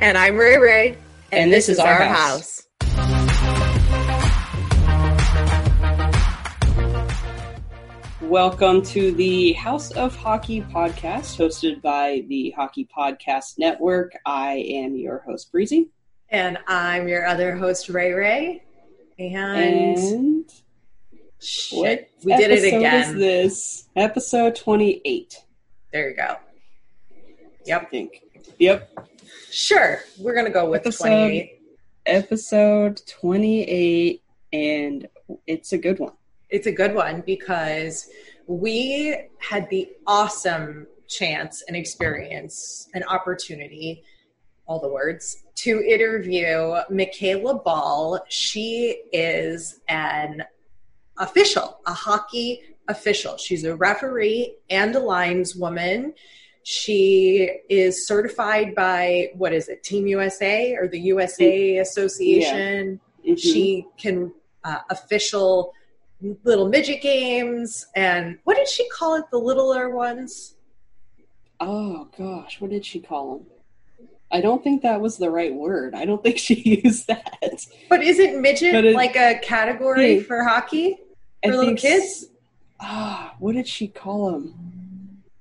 And I'm Rae Rae. And, and this, this, is, our, our house. house. Welcome to the House of Hockey podcast, hosted by the Hockey Podcast Network. I am your host, Breezy. And I'm your other host, Rae Rae. And, and Shit, we did it again. Is this episode twenty-eight? There you go. Yep. I think. Yep. Sure, we're gonna go with episode, twenty-eight. Episode twenty-eight, and it's a good one. It's a good one because we had the awesome chance and experience and opportunity all the words to interview Michaela Bahl. She is an official, a hockey official. She's a referee and a lineswoman. She is certified by what is it, Team USA or the USA Association. Yeah. Mm-hmm. She can uh, official little midget games and what did she call it? The littler ones. Oh gosh, what did she call them? I don't think that was the right word. I don't think she used that. But isn't midget it, like a category for hockey? For I little kids? Ah, what did she call them?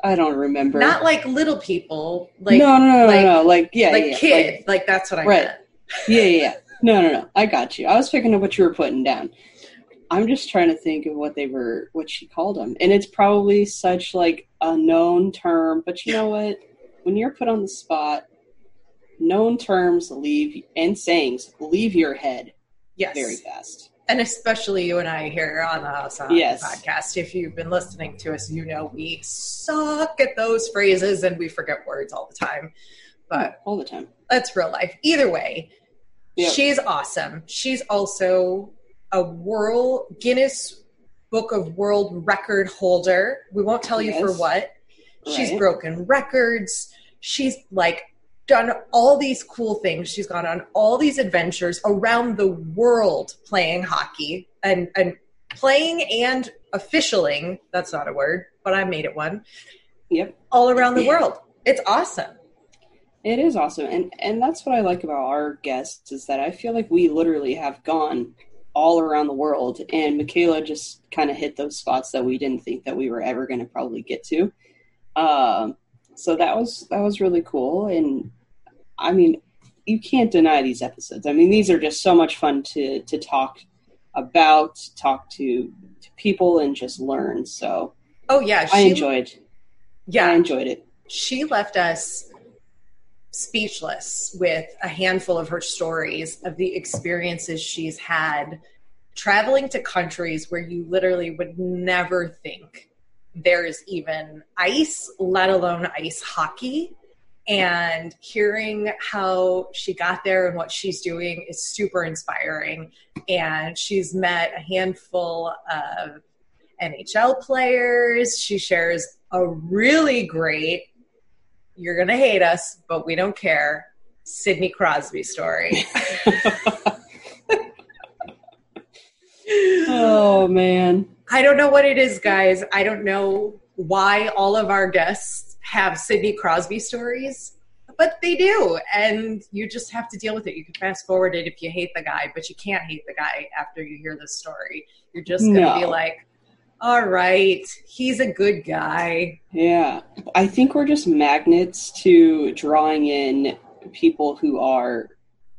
I don't remember. Not like little people. Like no, no, no, like, no, no. Like yeah, like yeah, kid. Like, like, that's what I right. meant. yeah, yeah, yeah. No, no, no. I got you. I was picking up what you were putting down. I'm just trying to think of what they were, what she called them, and it's probably such like a known term. But you know what? When you're put on the spot, known terms leave and sayings leave your head yes. very fast and especially you and I here on the House on yes. podcast. If you've been listening to us, you know we suck at those phrases and we forget words all the time. But all the time. That's real life. Either way, yep. she's awesome. She's also a world Guinness Book of World Record holder. We won't tell you yes. for what. She's right. broken records. She's like done all these cool things. She's gone on all these adventures around the world playing hockey and, and playing and officialing. That's not a word, but I made it one. Yep. All around the world. It's awesome. It is awesome. And and that's what I like about our guests is that I feel like we literally have gone all around the world and Michaela just kind of hit those spots that we didn't think that we were ever going to probably get to. Um, so that was that was really cool and I mean, you can't deny these episodes. I mean, these are just so much fun to to talk about, talk to, to people, and just learn. So, oh yeah, she, I enjoyed. Yeah, I enjoyed it. She left us speechless with a handful of her stories of the experiences she's had traveling to countries where you literally would never think there's even ice, let alone ice hockey and hearing how she got there and what she's doing is super inspiring. And she's met a handful of NHL players. She shares a really great, you're going to hate us, but we don't care, Sidney Crosby story. oh, man. I don't know what it is, guys. I don't know why all of our guests have Sidney Crosby stories, but they do. And you just have to deal with it. You can fast forward it if you hate the guy, but you can't hate the guy after you hear this story. You're just going to no. be like, All right. He's a good guy. Yeah. I think we're just magnets to drawing in people who are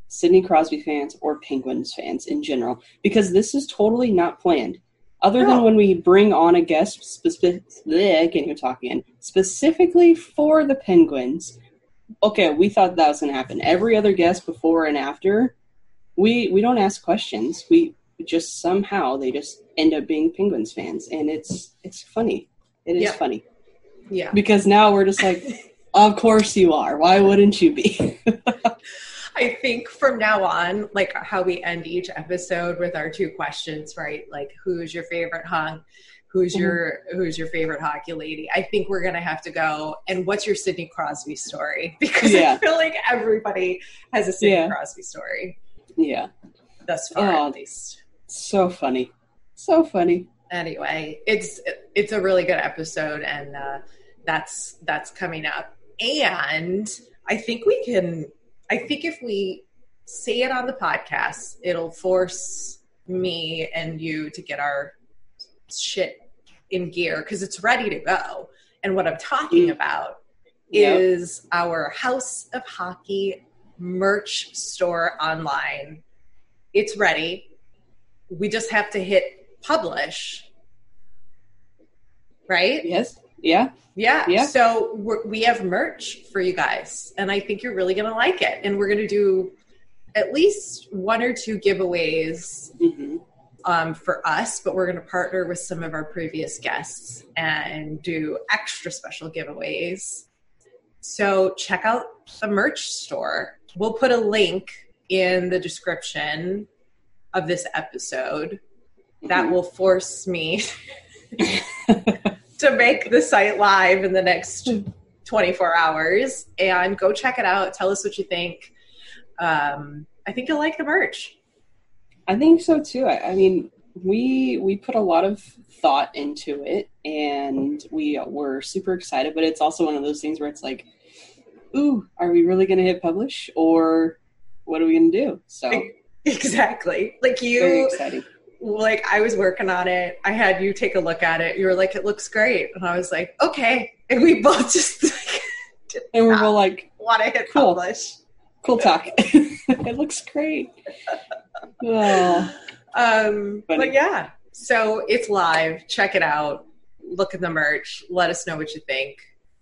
Sidney Crosby fans or Penguins fans in general because this is totally not planned. Other No. than when we bring on a guest specific, I can't even talk again, specifically for the Penguins. Okay, we thought that was going to happen. Every other guest before and after, we we don't ask questions. We just somehow they just end up being Penguins fans, and it's it's funny. It is Yeah. funny Yeah. because now we're just like, of course you are. Why wouldn't you be? I think from now on, like how we end each episode with our two questions, right? Like who's your favorite hunk? Who's Mm-hmm. your who's your favorite hockey lady? I think we're gonna have to go and what's your Sidney Crosby story? Because I feel like everybody has a Sidney Yeah. Crosby story yeah, thus far Oh. at least. so funny, so funny. anyway it's it's a really good episode and uh, that's that's coming up and i think we can i think if we say it on the podcast it'll force me and you to get our shit in gear because it's ready to go. And what i'm talking Mm. about Yep. is our house of hockey merch store online. It's ready. We just have to hit publish. Right? Yes, yeah, yeah, Yeah. so we're, we have merch for you guys and i think you're really gonna like it. And we're gonna do at least one or two giveaways hmm um, for us but we're gonna partner with some of our previous guests and do extra special giveaways. So check out the merch store. We'll put a link in the description of this episode that Mhm. will force me to make the site live in the next 24 hours and go check it out tell us what you think um, i think you'll like the merch I think so too. I, I mean, we we put a lot of thought into it, and we were super excited. But it's also one of those things where it's like, ooh, are we really going to hit publish, or what are we going to do? So exactly like very you exciting. Like i was working on it i had you take a look at it you were like it looks great and i was like okay and we both just like, And we were like, want to hit Cool. publish cool talk. it looks great. Oh, Um, Funny. but yeah, so it's live. Check it out. Look at the merch. Let us know what you think.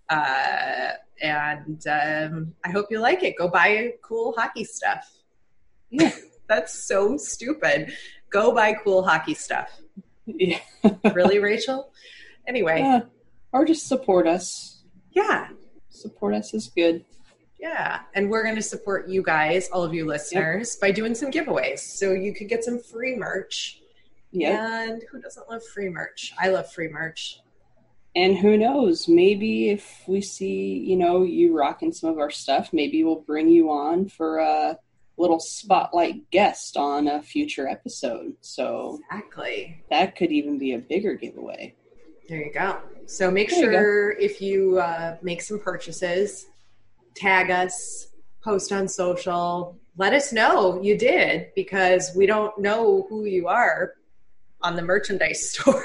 Uh, and um, I hope you like it. Go buy cool hockey stuff. Yeah. That's so stupid. Go buy cool hockey stuff. yeah. Really, Rachel? Anyway, Yeah. Or just support us. yeah, Support us is good. yeah. And we're going to support you guys, all of you listeners, by doing some giveaways. So you could get some free merch. Yeah. And who doesn't love free merch? I love free merch. And who knows? Maybe if we see, you know, you rocking some of our stuff, maybe we'll bring you on for a little spotlight guest on a future episode. So Exactly. that could even be a bigger giveaway. There you go. So make There you sure if you uh, make some purchases, tag us, post on social, let us know you did because we don't know who you are on the merchandise store.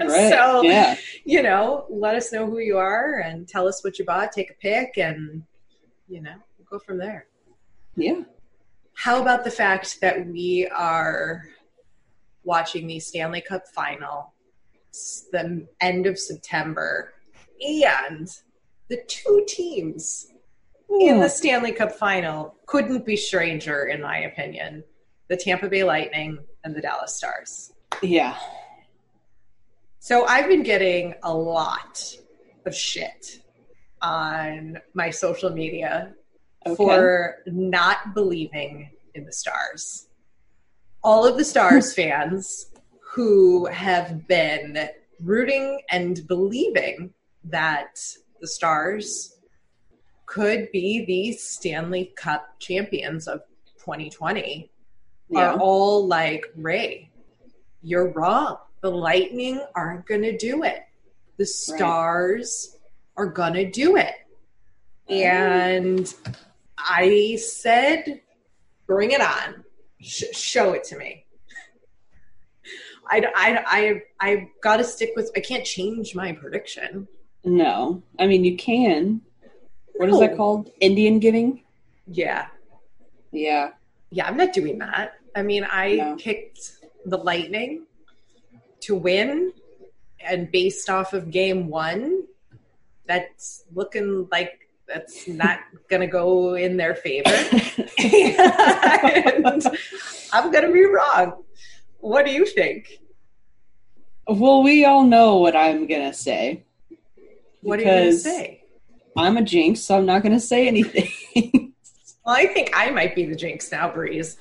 Right. so, yeah. you know, let us know who you are and tell us what you bought, take a pic, and, you know, we'll go from there. Yeah. How about the fact that we are watching the Stanley Cup final the end of September and the two teams in the Stanley Cup final couldn't be stranger in my opinion. The Tampa Bay Lightning and the Dallas Stars. Yeah. So I've been getting a lot of shit on my social media Okay. for not believing in the stars. All of the Stars fans who have been rooting and believing that the Stars could be the Stanley Cup champions of 2020 Yeah. are all like, Rae, you're wrong. The Lightning aren't going to do it. The Stars are going to do it. And I said, bring it on. Sh- show it to me. I, I, I, I've got to stick with. I can't change my prediction. No, I mean you can. What is that called? Indian giving. Yeah, Yeah. yeah. I'm not doing that. I mean, I No. picked the Lightning to win, and based off of Game One, that's looking like that's not going to go in their favor. and I'm going to be wrong. What do you think? well, we all know what I'm gonna say. What are you going to say? I'm a jinx, so I'm not gonna say anything. Well, I think I might be the jinx now, Breeze.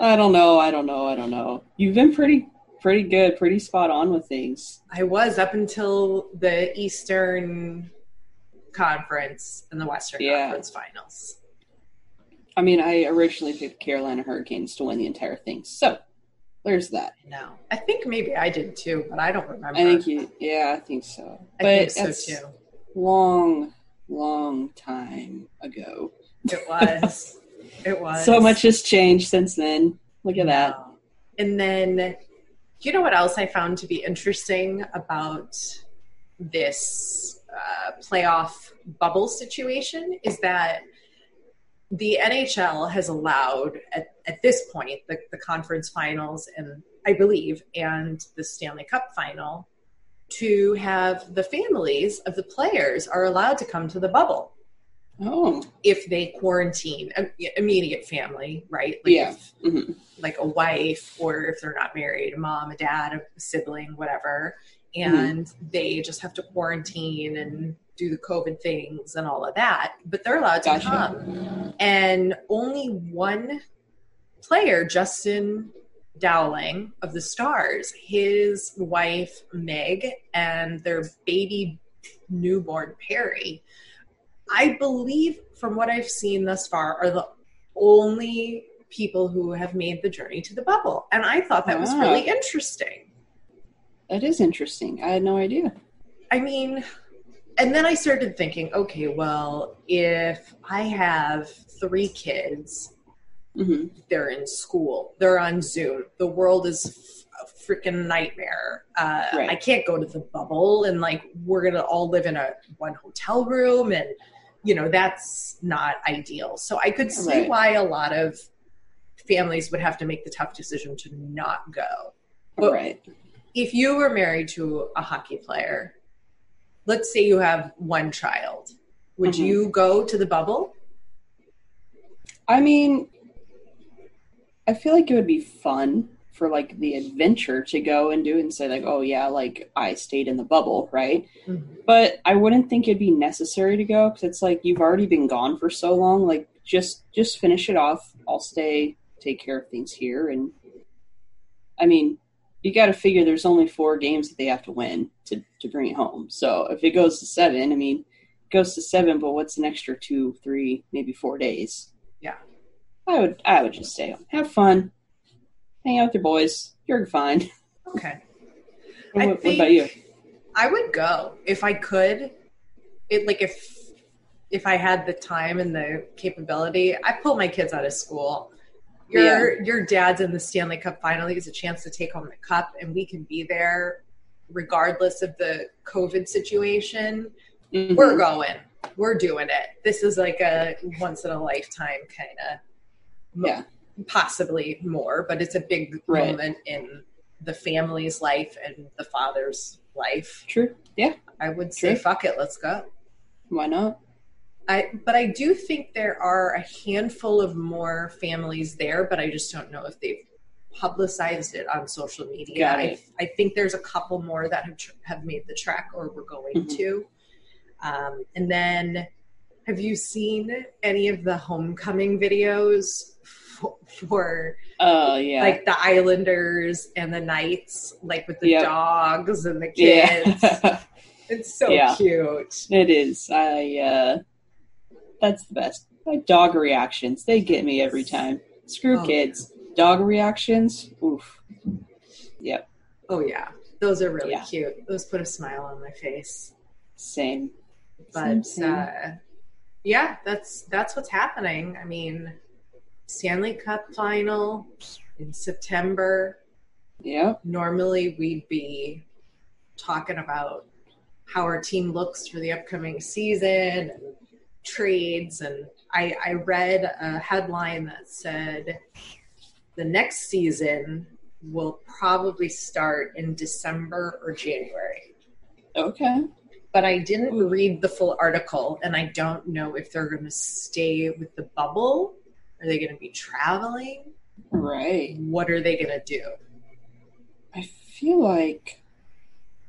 I don't know. I don't know. I don't know. You've been pretty, pretty good, pretty spot on with things. I was up until the Eastern Conference and the Western Yeah. Conference Finals. I mean, I originally picked Carolina Hurricanes to win the entire thing, so there's that. No, I think maybe I did too, but I don't remember. I think you. Yeah, I think so. I but think so too. long, long time ago. It was. it was So much has changed since then. Look at that. And then, you know what else I found to be interesting about this uh, playoff bubble situation is that the NHL has allowed at, at this point the, the conference finals and I believe and the Stanley Cup final to have the families of the players are allowed to come to the bubble Oh, if they quarantine immediate family, right? Like Yeah. if, Mhm. like a wife, or if they're not married, a mom, a dad, a sibling, whatever, Mm-hmm. and they just have to quarantine and do the COVID things and all of that. But they're allowed to Gotcha. come, and only one player, Justin Dowling of the Stars, his wife Meg, and their baby newborn Perry. I believe, from what I've seen thus far, are the only people who have made the journey to the bubble. And I thought that was really interesting. That is interesting. I had no idea. I mean, and then I started thinking, okay, well, if I have three kids, hmm they're in school, they're on Zoom, the world is a freaking nightmare. Uh, Right. I can't go to the bubble, and like we're gonna all live in a one hotel room, and you know that's not ideal. So I could see Right. why a lot of families would have to make the tough decision to not go. Well, right. If you were married to a hockey player, let's say you have one child, would Mhm. you go to the bubble? I mean, I feel like it would be fun for like the adventure to go and do and say like, oh yeah, like I stayed in the bubble, right? But I wouldn't think it'd be necessary to go because it's like you've already been gone for so long. Like just just finish it off. I'll stay, take care of things here, and I mean, you got to figure there's only four games that they have to win to to bring it home. So if it goes to seven, I mean, it goes to seven, but what's an extra two, three, maybe four days? Yeah. I would I would just say, have fun, hang out with your boys. You're fine. Okay. what, I what about you? I would go if I could. It like if if I had the time and the capability, I pull my kids out of school. Your your dad's in the Stanley Cup final. He gets a chance to take home the cup, and we can be there regardless of the COVID situation. Mhm. We're going. We're doing it. This is like a once in a lifetime kind of Yeah. possibly more, but it's a big Right. moment in the family's life and the father's life. True. Yeah. I would say, True. fuck it, let's go. Why not? I, but I do think there are a handful of more families there, but I just don't know if they've publicized it on social media. I. I think there's a couple more that have, tr- have made the trek or we're going Mhm. to. Um, and then, have you seen any of the homecoming videos for, for Oh yeah. like the Islanders and the Knights, like with the Yep. dogs and the kids? yeah. It's so Yeah. cute. it is. I uh that's the best. Like dog reactions. They get me every time. Screw Oh, kids. Dog reactions. Oof. Yep. Oh yeah, those are really Yeah. cute. Those put a smile on my face. Same. But Same, same. uh, yeah, that's that's what's happening. I mean, Stanley Cup final in September. Yeah. Normally, we'd be talking about how our team looks for the upcoming season and trades. And I, I read a headline that said the next season will probably start in December or January. Okay. But I didn't read the full article, and I don't know if they're going to stay with the bubble. Are they going to be traveling? Right. What are they going to do? I feel like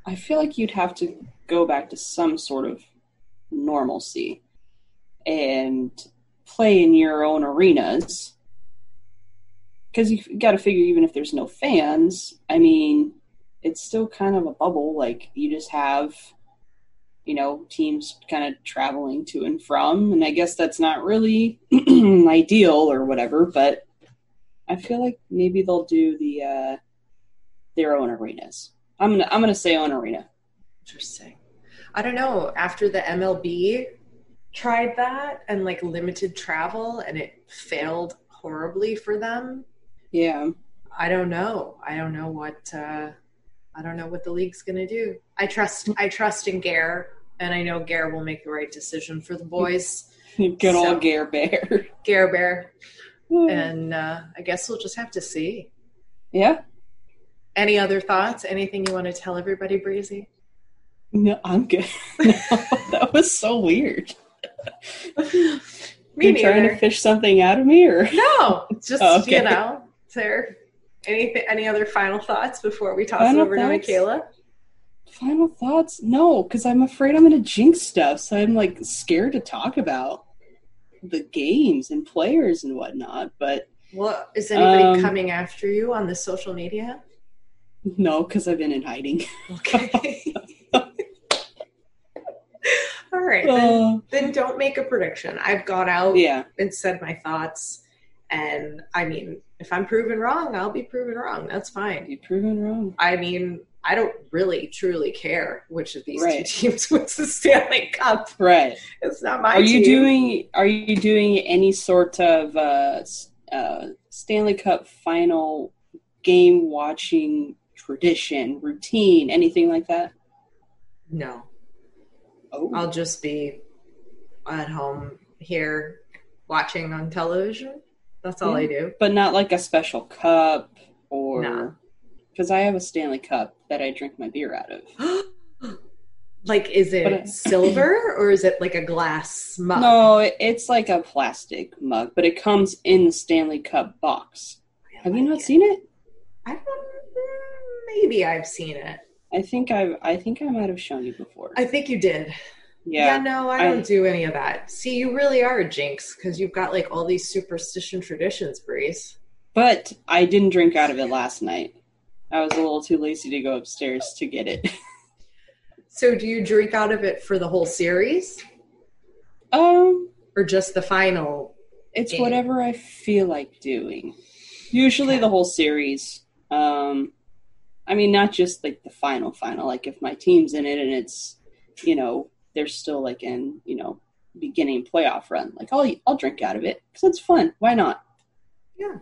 I feel like you'd have to go back to some sort of normalcy and play in your own arenas because you've got to figure even if there's no fans i mean it's still kind of a bubble like you just have you know teams kind of traveling to and from and i guess that's not really ideal or whatever but i feel like maybe they'll do the uh their own arenas i'm gonna i'm gonna say own arena Interesting. I don't know. After the MLB tried that and like limited travel and it failed horribly for them, yeah I don't know. I don't know what uh I don't know what the league's going to do. I trust I trust in Gare and I know Gare will make the right decision for the boys. good So- old Gare Bear. Gare Bear and uh I guess we'll just have to see. yeah. Any other thoughts? Anything you want to tell everybody, Breezy? No, I'm good. No, that was so weird. Me you trying to fish something out of me, or No, just Oh, okay. you know, is there anything? Any other final thoughts before we toss Final it over thoughts? to Michaela? final thoughts? No, because I'm afraid I'm going to jinx stuff. So I'm like scared to talk about the games and players and whatnot. But Well, is anybody Um, coming after you on the social media? no, because I've been in hiding. Okay. All right, then, Uh, then don't make a prediction. I've gone out yeah, and said my thoughts, and I mean, if I'm proven wrong, I'll be proven wrong. That's fine. you proven wrong. I mean, I don't really truly care which of these Right. two teams wins the Stanley Cup. Right. It's not my Are you team. doing? Are you doing any sort of uh, uh, Stanley Cup final game watching tradition, routine, anything like that? No, Oh, I'll just be at home here watching on television. That's all I do. but not like a special cup or because I have a Stanley Cup that I drink my beer out of. like, is it I- silver or is it like a glass mug? No, it- it's like a plastic mug, but it comes in the Stanley Cup box. Have you not seen it? I don't. Maybe I've seen it. I think I I think I might have shown you before. I think you did. Yeah, yeah. no, I don't I- do any of that. See, you really are a jinx because you've got like all these superstition traditions, Breeze. But I didn't drink out of it last night. I was a little too lazy to go upstairs to get it. So, do you drink out of it for the whole series um, or just the final? it's Game. whatever I feel like doing. Usually the whole series. Um, I mean, not just like the final final. Like if my team's in it and it's, you know, they're still like in, you know, beginning playoff run. Like I'll I'll drink out of it because it's fun. Why not? Yeah.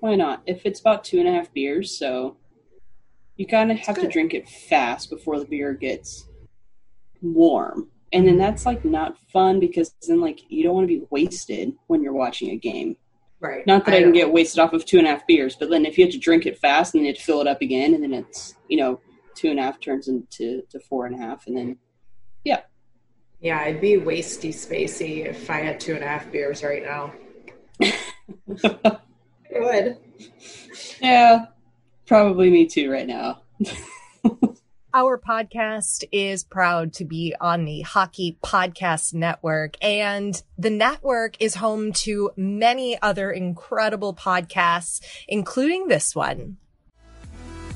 Why not? If it's about two and a half beers, so you kind of have to drink it fast before the beer gets warm. And then that's like not fun because then like you don't want to be wasted when you're watching a game. Right. Not that I, can get wasted off of two and a half beers, but then if you have to drink it fast and then you have to fill it up again, and then it's you know two and a half turns into to four and a half, and then Yeah, Yeah, I'd be wasty spacey if I had two and a half beers right now. I would. yeah, probably me too right now. Our podcast is proud to be on the Hockey Podcast Network, and the network is home to many other incredible podcasts, including this one.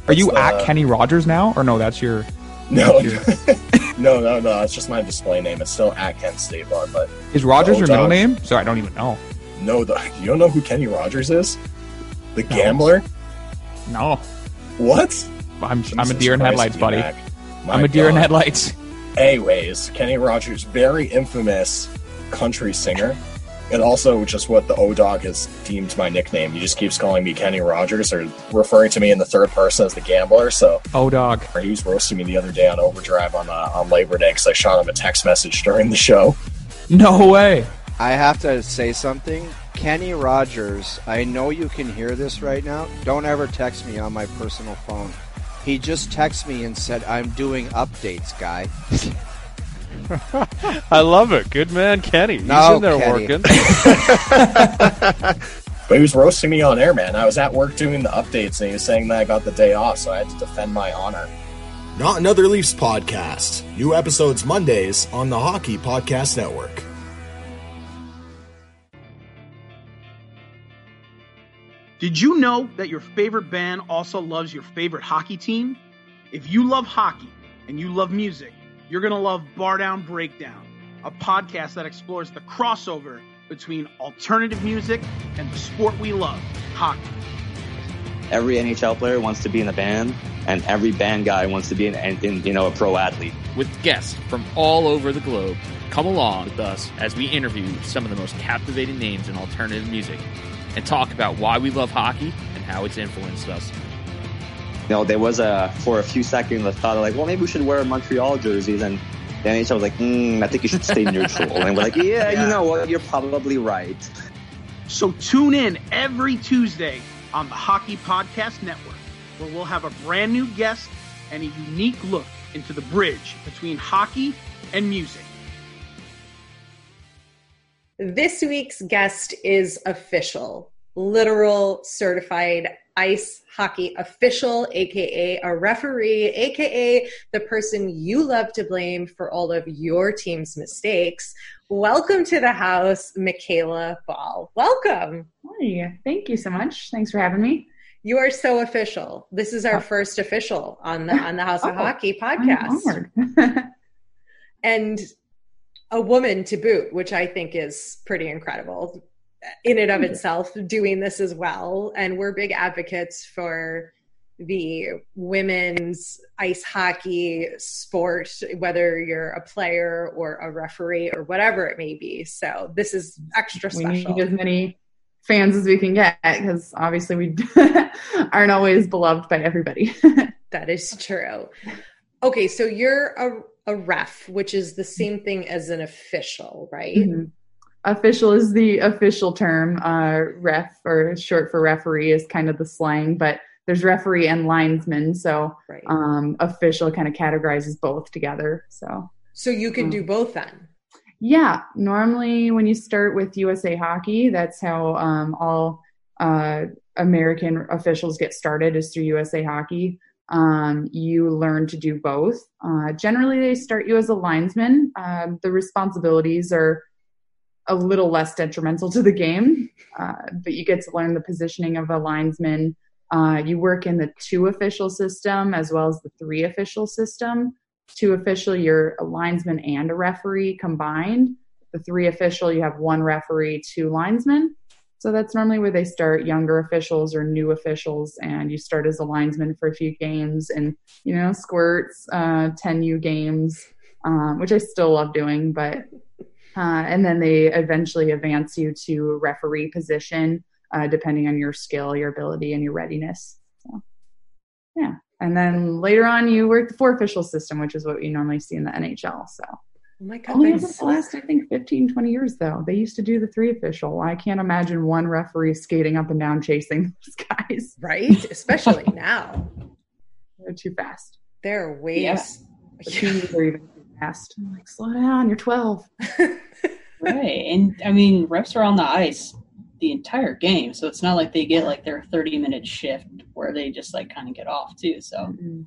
Are you It's, uh, at Kenny Rogers now, or no? That's your. No, Sure. no, no, no. It's just my display name. It's still at Kent State Bar, but Is Rogers your middle name? Sorry, I don't even know. no, the, you don't know who Kenny Rogers is? The No. gambler? No, What? I'm I'm a deer in Christ, headlights, buddy. I'm a deer in headlights. Anyways, Kenny Rogers, very infamous country singer. And also just what the O Dog has deemed my nickname. He just keeps calling me Kenny Rogers or referring to me in the third person as the gambler. So Oh, dog. he was roasting me the other day on Overdrive on uh, on Labor Day because I shot him a text message during the show. No way. I have to say something. Kenny Rogers, I know you can hear this right now. Don't ever text me on my personal phone. He just texted me and said, I'm doing updates, guy. I love it. Good man, Kenny. He's No, in there Kenny. working. But he was roasting me on air, man. I was at work doing the updates and he was saying that I got the day off, so I had to defend my honor. Not Another Leafs podcast. New episodes Mondays on the Hockey Podcast Network. Did you know that your favorite band also loves your favorite hockey team? If you love hockey and you love music, you're going to love Bar Down Breakdown, a podcast that explores the crossover between alternative music and the sport we love, hockey. every NHL player wants to be in a band, and every band guy wants to be in, in you know a pro athlete. with guests from all over the globe. Come along with us as we interview some of the most captivating names in alternative music and talk about why we love hockey and how it's influenced us. You know, there was a for a few seconds I thought like, well, maybe we should wear a Montreal jerseys, and the NHL was like, mm, I think you should stay neutral, and we're like, yeah, you know what, you're probably right. So tune in every Tuesday on the Hockey Podcast Network, where we'll have a brand new guest and a unique look into the bridge between hockey and music. This week's guest is official, literal certified ice hockey official, aka a referee, aka the person you love to blame for all of your team's mistakes. Welcome to the house, Michaela Bahl. Welcome. Hi, thank you so much. Thanks for having me. You are so official. This is our oh. first official on the on the House of Oh, Hockey I'm podcast. and a woman to boot, which I think is pretty incredible in and of itself, doing this as well. And we're big advocates for the women's ice hockey sport, whether you're a player or a referee or whatever it may be. So this is extra we special. need as many fans as we can get because obviously we aren't always beloved by everybody. That is true. Okay, so you're a, a ref, which is the same thing as an official, right? Mhm. Official is the official term. Uh, ref or short for referee is kind of the slang, but there's referee and linesman. So Right. um, official kind of categorizes both together. So So you can Mm. do both then. Yeah, normally when you start with USA Hockey, that's how um, all uh, American officials get started is through USA Hockey. Um, you learn to do both. Uh, generally, they start you as a linesman. Um, the responsibilities are a little less detrimental to the game, uh, but you get to learn the positioning of a linesman. Uh, you work in the two official system as well as the three official system two official, you're a linesman and a referee combined. The three official, you have one referee, two linesmen. So that's normally where they start younger officials or new officials, and you start as a linesman for a few games and, you know, squirts, uh, 10U games, um, which I still love doing, but, uh, and then they eventually advance you to referee position, uh, depending on your skill, your ability, and your readiness. So, yeah. And then later on, you work the four official system, which is what you normally see in the NHL. So Oh my only over the last, I think, 15, 20 years, though. They used to do the three official. I can't imagine one referee skating up and down chasing those guys. Right? Especially now. They're too fast. They're ways. Yeah. The teams are even too fast. I'm like, slow down, you're 12. right. And I mean, refs are on the ice the entire game, so it's not like they get like their 30 minute shift where they just like kind of get off too. So Mm-hmm.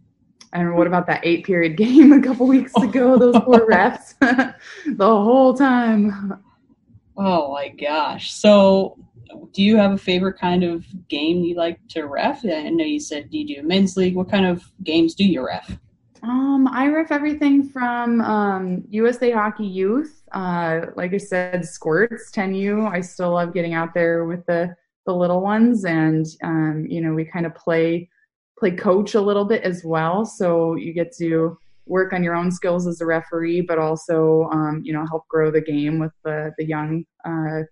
And what about that eight period game a couple weeks ago? Those poor refs the whole time. Oh my gosh. So, do you have a favorite kind of game you like to ref? I know you said you do men's league. What kind of games do you ref? Um, I ref everything from um, USA Hockey Youth, uh, like I said, squirts, 10U. I still love getting out there with the the little ones, and um, you know we kind of play play coach a little bit as well. So you get to work on your own skills as a referee, but also um, you know help grow the game with the the young uh,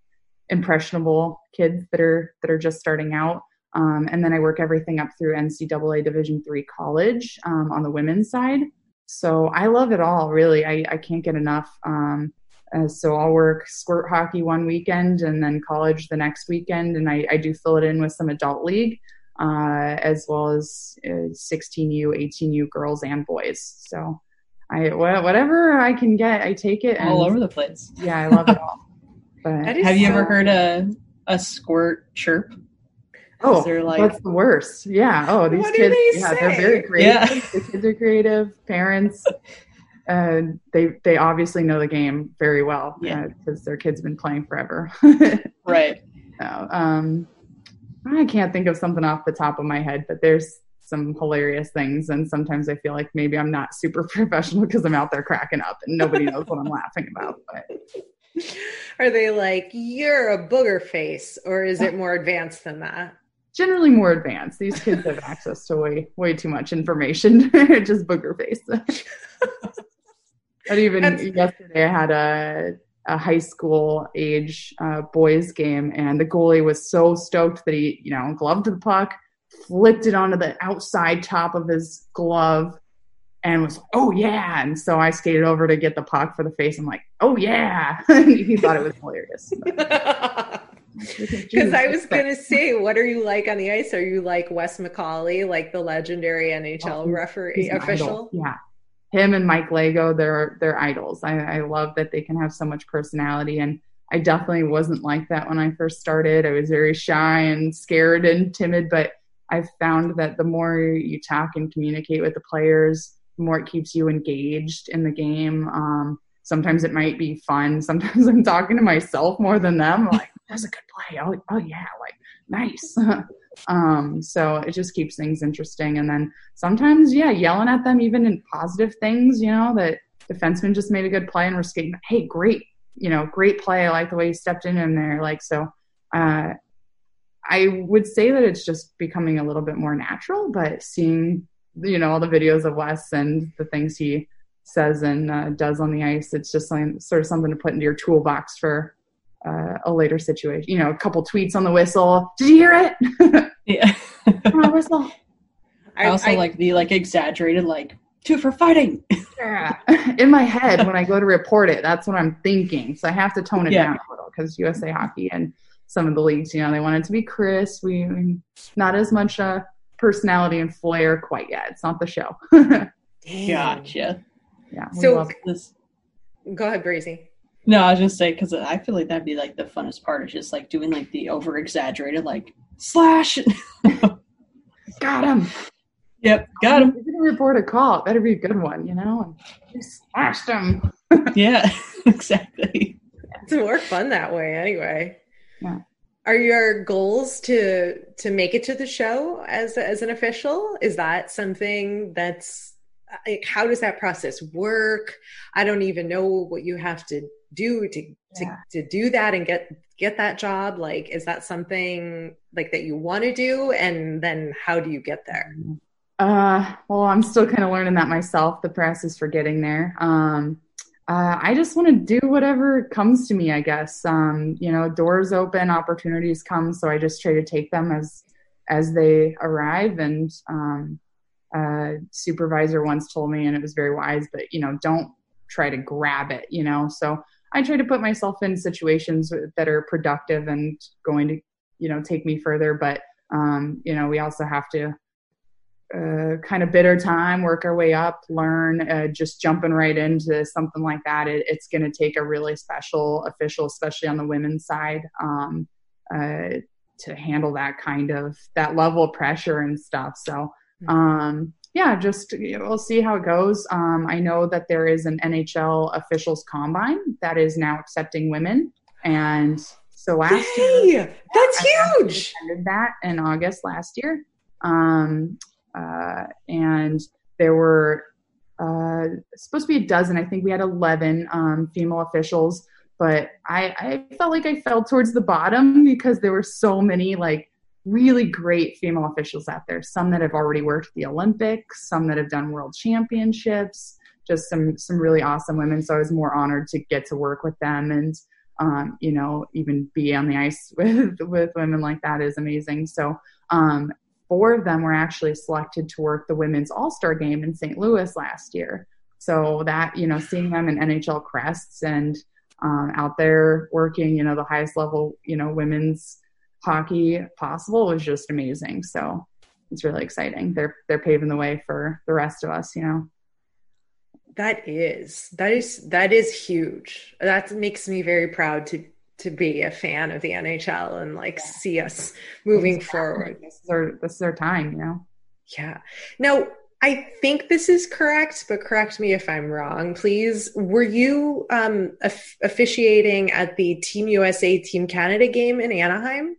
impressionable kids that are that are just starting out. Um, and then I work everything up through NCAA Division three college um, on the women's side. So I love it all, really. I, I can't get enough. Um, uh, so I'll work squirt hockey one weekend and then college the next weekend, and I, I do fill it in with some adult league, uh, as well as uh, 16U, 18U girls and boys. So I whatever I can get, I take it. And, all over the place. Yeah, I love it all. But have you ever heard a a squirt chirp? Oh, they're like, that's the worst. Yeah. Oh, these What do kids. they yeah, they're very creative. Yeah. The kids are creative. Parents, uh, they they obviously know the game very well Yeah. because their kids have been playing forever. right. So, um, I can't think of something off the top of my head, but there's some hilarious things, and sometimes I feel like maybe I'm not super professional because I'm out there cracking up and nobody knows what I'm laughing about. But Are they like, you're a booger face, or is it more advanced than that? generally more advanced. These kids have access to way way too much information. Just booger face. but even yesterday, I had a a high school age uh, boys game, and the goalie was so stoked that he, you know, gloved the puck, flipped it onto the outside top of his glove, and was oh yeah. And so I skated over to get the puck for the face. I'm like, oh yeah. he thought it was hilarious. Because I was going to say, what are you like on the ice? Are you like Wes McCauley, like the legendary NHL Oh, referee official? idol. Yeah. Him and Mike Leggo, they're they're idols. I, I love that they can have so much personality and I definitely wasn't like that when I first started. I was very shy and scared and timid, but I've found that the more you talk and communicate with the players, the more it keeps you engaged in the game. Um, sometimes it might be fun. Sometimes I'm talking to myself more than them. I'm like, that's a good play. Oh, oh yeah, like nice. um, so it just keeps things interesting. And then sometimes, yeah, yelling at them even in positive things, you know, that defenseman just made a good play and we're skating. Hey, great, you know, great play. I like the way you stepped in in there. Like so. Uh, I would say that it's just becoming a little bit more natural, but seeing you know all the videos of Wes and the things he says and uh, does on the ice, it's just something, sort of something to put into your toolbox for uh, a later situation. You know, a couple tweets on the whistle. Did you hear it? Yeah. on my whistle. I also like the like exaggerated like two for fighting. Yeah. In my head, when I go to report it, that's what I'm thinking. So I have to tone it Yeah. down a little because USA Hockey and some of the leagues, you know, they want it to be crisp. We not as much uh, personality and flair quite yet. It's not the show. Gotcha. Yeah. we So- love This- Go ahead, Breezy. No, I was just saying because I feel like that'd be like the funnest part is just like doing like the over exaggerated like slash. Got him. Yep, got him. If you're gonna report a call, it better be a good one, you know. And we slashed him. yeah, exactly. It's more fun that way, anyway. Yeah. Are your goals to to make it to the show as as an official? Is that something that's like how does that process work? I don't even know what you have to do to to, Yeah. to do that and get get that job. Like, is that something like that you want to do? And then how do you get there? Uh, well, I'm still kind of learning that myself. The process for getting there. Um, uh, I just want to do whatever comes to me. I guess. Um, you know, doors open, opportunities come, so I just try to take them as as they arrive. And um, uh, supervisor once told me, and it was very wise, but you know, don't try to grab it. You know, so I try to put myself in situations that are productive and going to, you know, take me further. But um, you know, we also have to uh, kind of bid our time, work our way up, learn. Uh, just jumping right into something like that, it, it's going to take a really special official, especially on the women's side, um, uh, to handle that kind of that level of pressure and stuff. So, um, yeah, just you know, we'll see how it goes. Um, I know that there is an NHL officials combine that is now accepting women, and so last year that's I huge. Attended that in August last year, um, uh, and there were uh, supposed to be a dozen. I think we had eleven um, female officials, but I, I felt like I fell towards the bottom because there were so many like really great female officials out there. Some that have already worked the Olympics, some that have done world championships. Just some some really awesome women. So I was more honored to get to work with them and um, you know, even be on the ice with with women like that is amazing. So um, four of them were actually selected to work the women's All Star game in St. Louis last year. So that you know, seeing them in NHL crests and um, out there working, you know, the highest level, you know, women's hockey possible was just amazing. So it's really exciting. They're they're paving the way for the rest of us, you know. That is that is that is huge. That makes me very proud to to be a fan of the NHL and like yeah. see us moving exactly. forward. This is our this is our time, you know. Yeah. Now, I think this is correct, but correct me if I'm wrong, please. Were you um, officiating at the Team USA Team Canada game in Anaheim?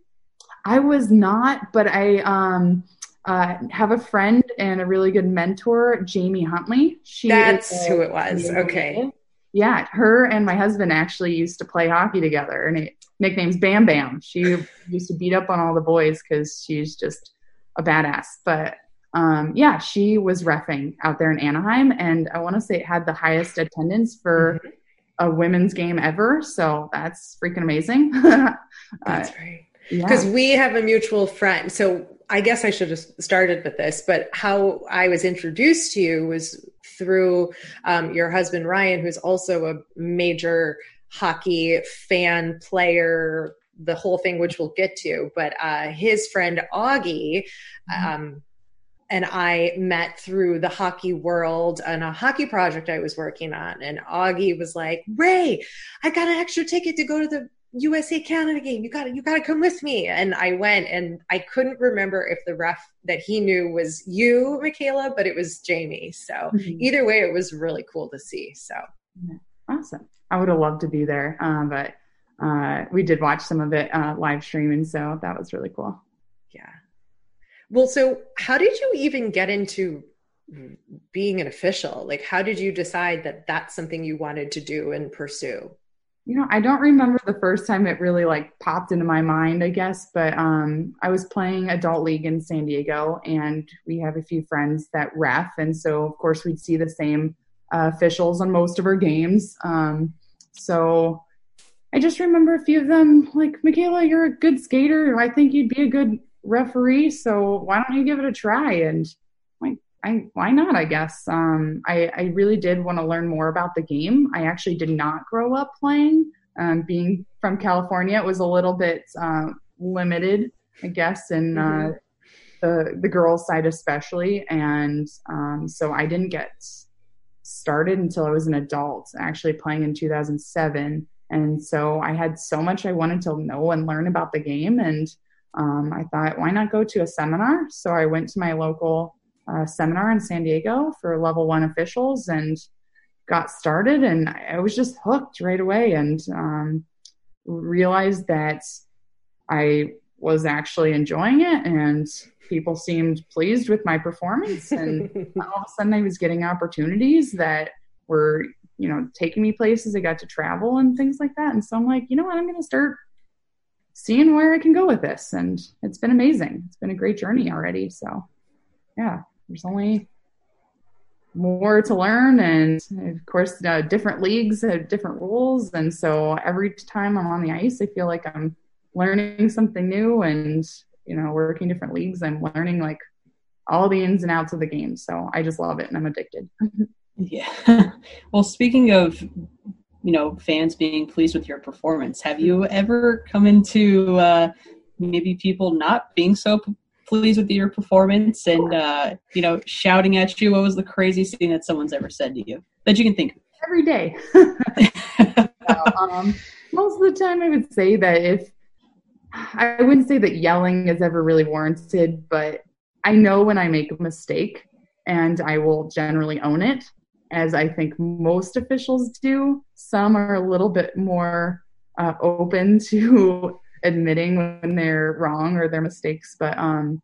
I was not, but I um, uh, have a friend and a really good mentor, Jamie Huntley. She That's who it was. Okay. Yeah, her and my husband actually used to play hockey together, and it, nickname's Bam Bam. She used to beat up on all the boys because she's just a badass. But um, yeah, she was refing out there in Anaheim, and I want to say it had the highest attendance for mm-hmm. a women's game ever. So that's freaking amazing. that's uh, right. Because yeah. we have a mutual friend. So I guess I should have started with this, but how I was introduced to you was through um, your husband Ryan, who's also a major hockey fan player. The whole thing, which we'll get to, but uh, his friend Augie. Mm-hmm. Um, and I met through the hockey world and a hockey project I was working on. And Augie was like, Rae, I got an extra ticket to go to the USA Canada game. You got to you got to come with me. And I went and I couldn't remember if the ref that he knew was you, Michaela, but it was Jamie. So mm-hmm. either way, it was really cool to see. So awesome. I would have loved to be there, um, but uh, we did watch some of it uh, live streaming, so that was really cool. Yeah. Well, so how did you even get into being an official? Like, how did you decide that that's something you wanted to do and pursue? You know, I don't remember the first time it really like popped into my mind, I guess, but um, I was playing adult league in San Diego and we have a few friends that ref. And so, of course, we'd see the same uh, officials on most of our games. Um, so I just remember a few of them like, Michaela, you're a good skater. I think you'd be a good referee. So why don't you give it a try? And I why not? I guess um, I, I really did want to learn more about the game. I actually did not grow up playing. Um, being from California, it was a little bit uh, limited, I guess, in uh, mm-hmm. the the girls' side especially, and um, so I didn't get started until I was an adult. Actually, playing in 2007, and so I had so much I wanted to know and learn about the game, and um, I thought, why not go to a seminar? So I went to my local uh, seminar in San Diego for level one officials and got started. And I was just hooked right away and um, realized that I was actually enjoying it and people seemed pleased with my performance. And all of a sudden, I was getting opportunities that were, you know, taking me places. I got to travel and things like that. And so I'm like, you know what? I'm going to start seeing where I can go with this. And it's been amazing. It's been a great journey already. So, yeah there's only more to learn and of course uh, different leagues have different rules and so every time i'm on the ice i feel like i'm learning something new and you know working different leagues. I'm learning like all the ins and outs of the game so i just love it and i'm addicted. Yeah. Well speaking of you know fans being pleased with your performance have you ever come into uh, maybe people not being so pleased with your performance and uh, you know shouting at you. What was the craziest thing that someone's ever said to you that you can think of? Every day. Um, most of the time i would say that if i wouldn't say that yelling is ever really warranted but i know when i make a mistake and i will generally own it. As i think most officials do some are a little bit more uh, open to admitting when they're wrong or their mistakes, but um,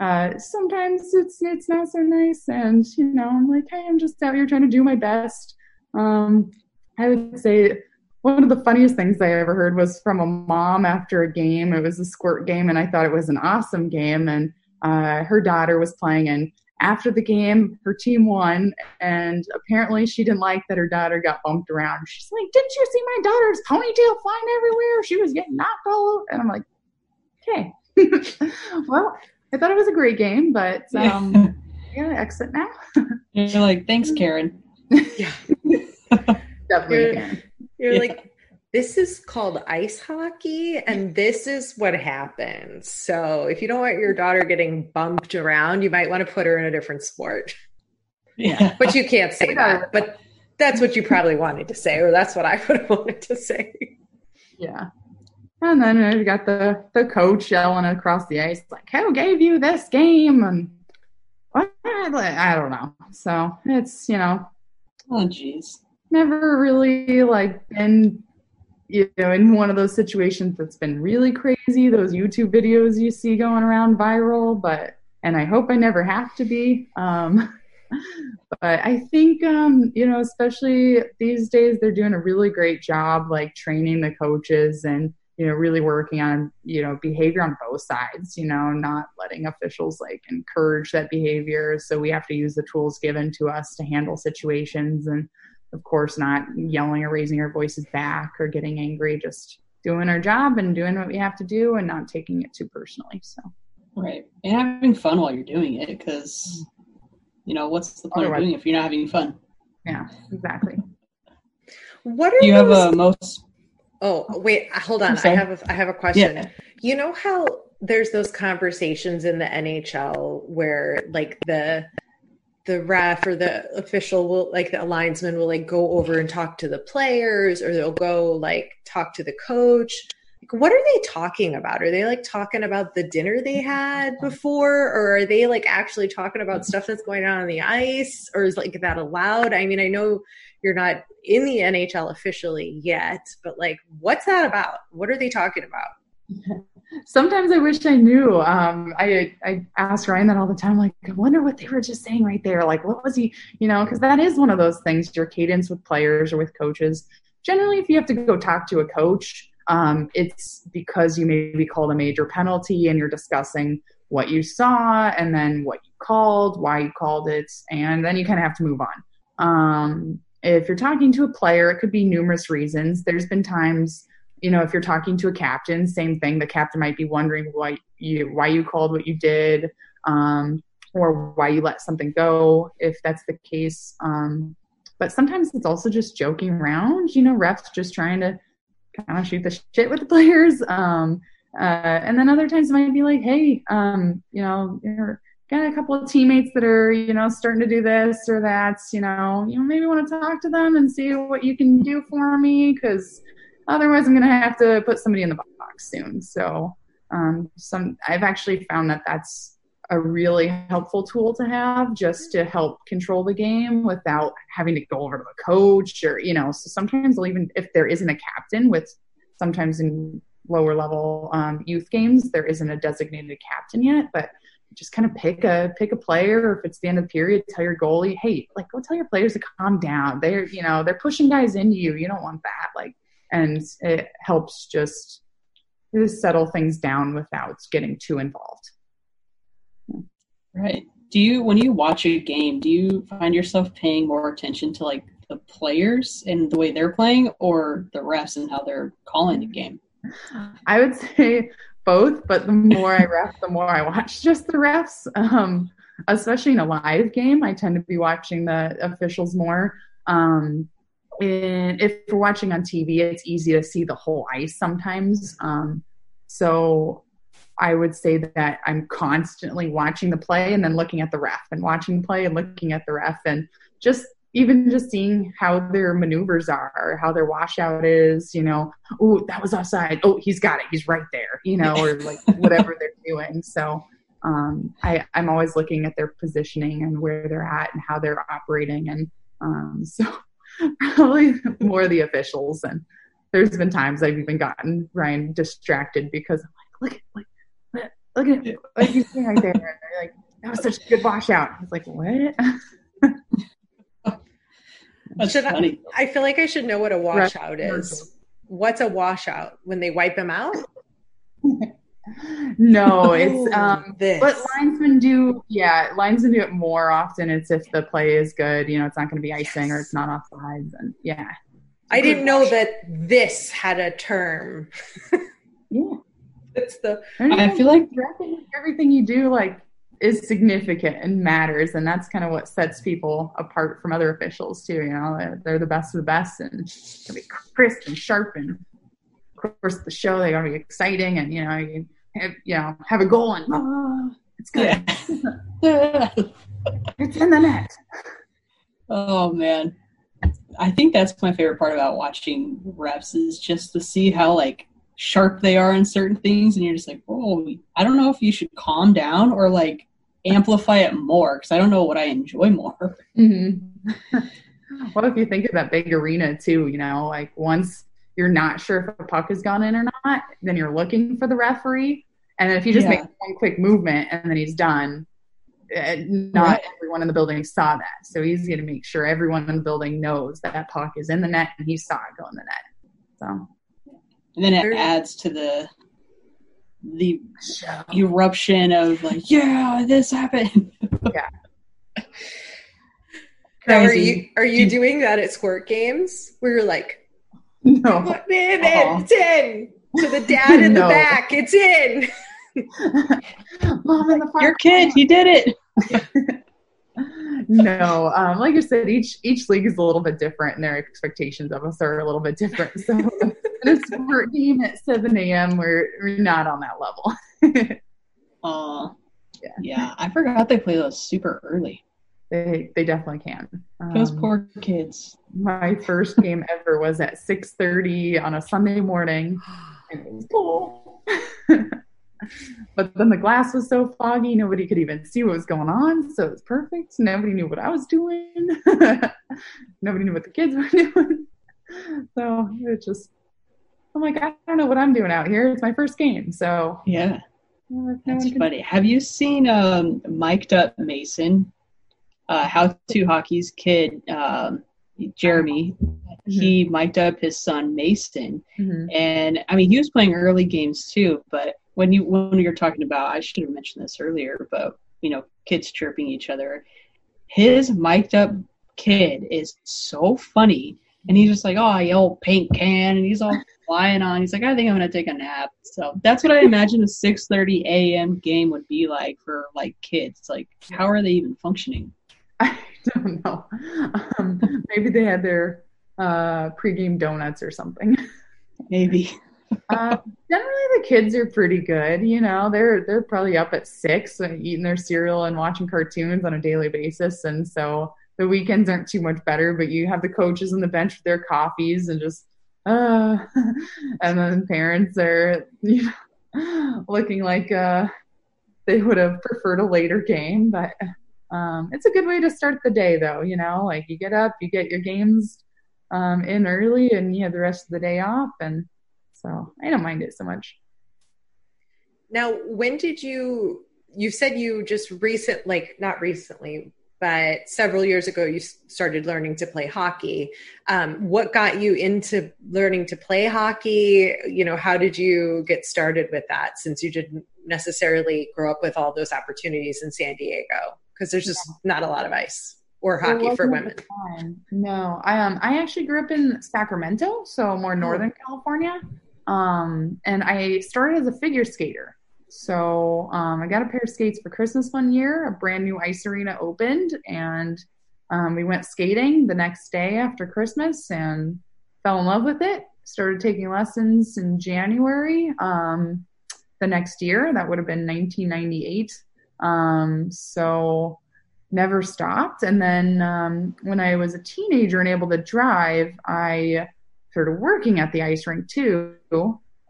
uh, sometimes it's it's not so nice, and you know, I'm like, hey, I'm just out here trying to do my best. Um, I would say one of the funniest things I ever heard was from a mom after a game. It was a squirt game, and I thought it was an awesome game, and uh, her daughter was playing, and after the game, her team won, and apparently she didn't like that her daughter got bumped around. She's like, "Didn't you see my daughter's ponytail flying everywhere? She was getting knocked all over." And I'm like, "Okay, well, I thought it was a great game, but um, I gotta exit now." You're like, thanks, Karen. Yeah, definitely, You're, Karen. you're Yeah. like, this is called ice hockey, and this is what happens. So if you don't want your daughter getting bumped around, you might want to put her in a different sport. Yeah. But you can't say that. But that's what you probably wanted to say, or that's what I would have wanted to say. Yeah. And then you got the the coach yelling across the ice like, "Who gave you this game?" and what? I don't know. So it's you know, Oh, jeez. never really like been you know in one of those situations that's been really crazy. Those YouTube videos you see going around viral, but and I hope I never have to be. Um, but I think um, you know, especially these days, they're doing a really great job like training the coaches and you know really working on you know behavior on both sides. You know, not letting officials like encourage that behavior. So we have to use the tools given to us to handle situations and. Of course, not yelling or raising our voices back or getting angry, just doing our job and doing what we have to do and not taking it too personally. So, Right. And having fun while you're doing it because, you know, what's the point Otherwise- of doing it if you're not having fun? yeah, exactly. What are Do you have a uh, most. Oh, oh, wait, uh, hold on. I have a, I have a question. Yeah. You know how there's those conversations in the NHL where like the the ref or the official will like the linesman will like go over and talk to the players or they'll go like talk to the coach. Like, what are they talking about? Are they like talking about the dinner they had before or are they like actually talking about stuff that's going on on the ice or is like that allowed? I mean, I know you're not in the NHL officially yet, but like, what's that about? What are they talking about? Sometimes I wish I knew. Um, I I ask Ryan that all the time. Like, I wonder what they were just saying right there. Like, what was he? You know, because that is one of those things. Your cadence with players or with coaches. Generally, if you have to go talk to a coach, um, it's because you maybe called a major penalty and you're discussing what you saw and then what you called, why you called it, and then you kind of have to move on. Um, if you're talking to a player, it could be numerous reasons. There's been times, you know, if you're talking to a captain, same thing. The captain might be wondering why you why you called what you did, um, or why you let something go, if that's the case. Um, but sometimes it's also just joking around. You know, refs just trying to kind of shoot the shit with the players. Um, uh, and then other times it might be like, hey, um, you know, you're got a couple of teammates that are, you know, starting to do this or that, you know, you maybe want to talk to them and see what you can do for me because otherwise I'm going to have to put somebody in the box soon. So, um, some, I've actually found that that's a really helpful tool to have just to help control the game without having to go over to the coach or, you know, so sometimes they'll even, if there isn't a captain with sometimes in lower level um, youth games, there isn't a designated captain yet, but just kind of pick a pick a player or if it's the end of the period tell your goalie hey like go tell your players to calm down they're you know they're pushing guys into you you don't want that like and it helps just just settle things down without getting too involved Right. Do you, when you watch a game, do you find yourself paying more attention to like the players and the way they're playing or the refs and how they're calling the game? I would say both, but the more I ref, the more I watch just the refs. Um, especially in a live game, I tend to be watching the officials more. Um, and if we're watching on TV, it's easy to see the whole ice sometimes. Um, so I would say that I'm constantly watching the play and then looking at the ref and watching the play and looking at the ref and just even just seeing how their maneuvers are, how their washout is, you know, oh, that was offside. Oh, he's got it. He's right there, you know, or like whatever they're doing. So um, I, I'm always looking at their positioning and where they're at and how they're operating. And um, so probably more the officials. And there's been times I've even gotten Ryan distracted because I'm like, look, at, look, look at you see right there. And they're like, that was such a good washout. He's like, what? That's Should funny. I, I feel like I should know what a Right. washout is. What's a washout? When they wipe them out? No, it's um this. but linesmen do yeah, linesmen do it more often. It's if the play is good, you know, it's not gonna be icing or it's not off offsides and yeah. I didn't know that this had a term. Yeah. It's the I feel like everything, everything you do like is significant and matters and that's kind of what sets people apart from other officials too you know? They're, they're the best of the best and gonna be crisp and sharp and of course the show they gotta be exciting and you know you have, you know have a goal and oh, it's good. It's in the net. Oh man. I think that's my favorite part about watching reps is just to see how like sharp they are in certain things and you're just like, "Oh, I don't know if you should calm down or like amplify it more cuz I don't know what I enjoy more." Mm-hmm. well, if you think of that big arena too, you know, like once you're not sure if a puck has gone in or not, then you're looking for the referee. And if you just Yeah. make one quick movement and then he's done, uh, not Right. everyone in the building saw that. So he's going to make sure everyone in the building knows that that puck is in the net and he saw it go in the net. So And then it adds to the the eruption of like, "Yeah, this happened." yeah. Now, are you are you doing that at squirt games where you're like, no, "Put me Uh-uh. it, it's in." To the dad in No. the back, it's in. Mom in the far Your kid, he did it. no, um, like I said, each each league is a little bit different, and their expectations of us are a little bit different. So, a squirt game at seven a.m., we're we're not on that level. Oh, uh, yeah. I forgot they play those super early. they they definitely can. Those Um, poor kids. My first game ever was at six thirty on a Sunday morning, and it was cool. but then the glass was so foggy, nobody could even see what was going on. So it was perfect. Nobody knew what I was doing. nobody knew what the kids were doing. So it just, I'm like, I don't know what I'm doing out here. It's my first game. So Yeah. no That's can- funny. Have you seen um, mic'd up Mason? Uh, How to Hockey's kid, um, Jeremy. He mic'd up his son Mason, Mhm. and I mean he was playing early games too. But when you when you're talking about, I should have mentioned this earlier, but you know, kids chirping each other. His mic'd up kid is so funny, and he's just like, "Oh, I yell paint can," and he's all flying on. He's like, "I think I'm gonna take a nap." So that's what I imagine a 6:30 a.m. game would be like for like kids. Like, how are they even functioning? I don't know. Um, maybe they had their uh, pregame donuts or something. Maybe. uh, generally, the kids are pretty good. You know, they're they're probably up at six, uh, eating their cereal and watching cartoons on a daily basis, and so the weekends aren't too much better. But you have the coaches on the bench with their coffees and just, uh, and then parents are you know, looking like uh, they would have preferred a later game, but. Um, it's a good way to start the day, though. You know, like you get up, you get your games um, in early, and you have the rest of the day off, and so I don't mind it so much. Now, when did you? You said you just recent, like not recently, but several years ago, you started learning to play hockey. Um, what got you into learning to play hockey? You know, how did you get started with that? Since you didn't necessarily grow up with all those opportunities in San Diego, because there's just not a lot of ice or hockey for women. at the time. No, I um I actually grew up in Sacramento, so more northern California. Um, and I started as a figure skater. So um, I got a pair of skates for Christmas one year. A brand new ice arena opened, and um, we went skating the next day after Christmas and fell in love with it. Started taking lessons in January um, the next year. That would have been 1998. Um, so never stopped. And then um, when I was a teenager and able to drive, I started working at the ice rink too.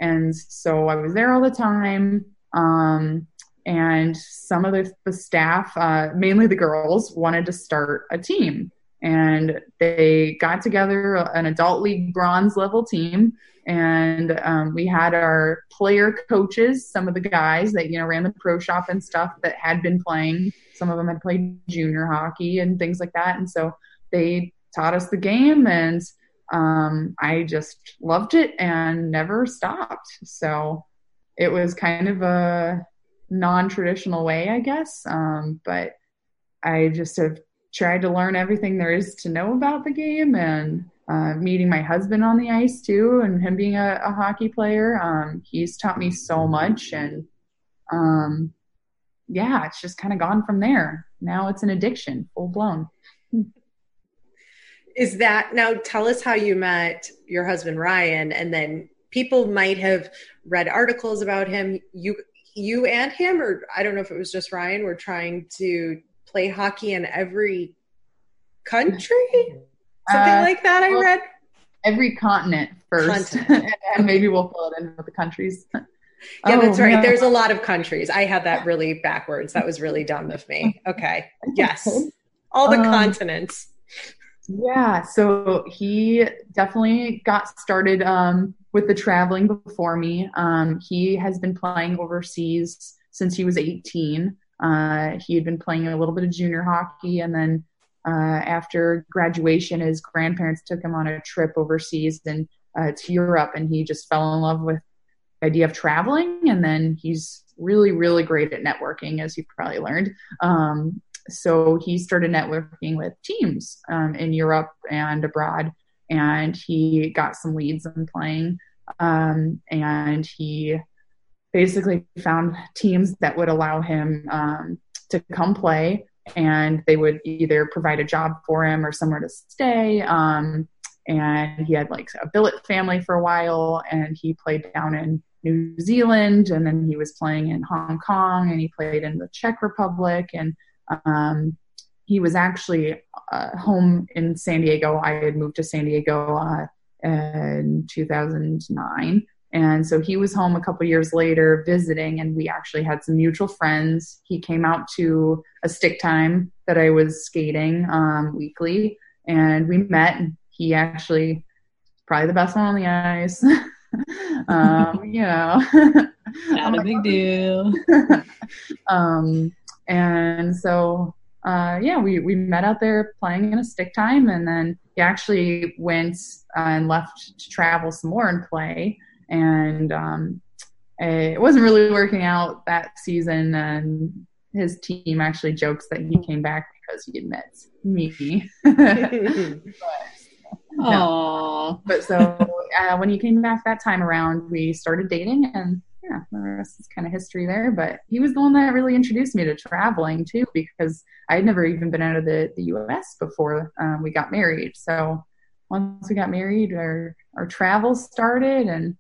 And so I was there all the time. Um, and some of the, the staff, uh, mainly the girls, wanted to start a team. And they got together an adult league bronze level team. And um, we had our player coaches, some of the guys that, you know, ran the pro shop and stuff that had been playing. Some of them had played junior hockey and things like that. And so they taught us the game and um, I just loved it and never stopped. So it was kind of a non-traditional way, I guess. Um, but I just have tried to learn everything there is to know about the game and uh, meeting my husband on the ice too, and him being a, a hockey player. Um, he's taught me so much, and um, yeah, it's just kind of gone from there. Now it's an addiction, full blown. Is that now? Tell us how you met your husband Ryan, and then people might have read articles about him. You, you and him, or I don't know if it was just Ryan, were trying to play hockey in every country, something Uh, like that. I well, read. Every continent first, Continent. and maybe we'll fill it in with the countries. Yeah, Oh, that's right. no. There's a lot of countries. I had that really backwards. That was really dumb of me. Okay. Yes. All the Um, continents. Yeah, so he definitely got started um, with the traveling before me. Um, he has been playing overseas since he was 18. Uh, he had been playing a little bit of junior hockey, and then uh, after graduation, his grandparents took him on a trip overseas and uh, to Europe, and he just fell in love with the idea of traveling. And then he's really, really great at networking, as you've probably learned. Um, so he started networking with teams um, in Europe and abroad, and he got some leads in playing. Um, and he basically found teams that would allow him um, to come play, and they would either provide a job for him or somewhere to stay. Um, and he had like a billet family for a while, and he played down in New Zealand, and then he was playing in Hong Kong, and he played in the Czech Republic, and um, he was actually uh, home in San Diego. I had moved to San Diego uh, in 2009. And so he was home a couple years later visiting, and we actually had some mutual friends. He came out to a stick time that I was skating um, weekly, and we met. And he actually probably the best one on the ice. um, you know, Not a big deal. um, and so uh, yeah, we we met out there playing in a stick time, and then he actually went uh, and left to travel some more and play. And um, it wasn't really working out that season, and his team actually jokes that he came back because he had met me. Aww. But so uh, when he came back that time around, we started dating, and yeah, the rest is kind of history there. But he was the one that really introduced me to traveling too, because I had never even been out of the, the U.S. before um, we got married. So once we got married, our our travels started, and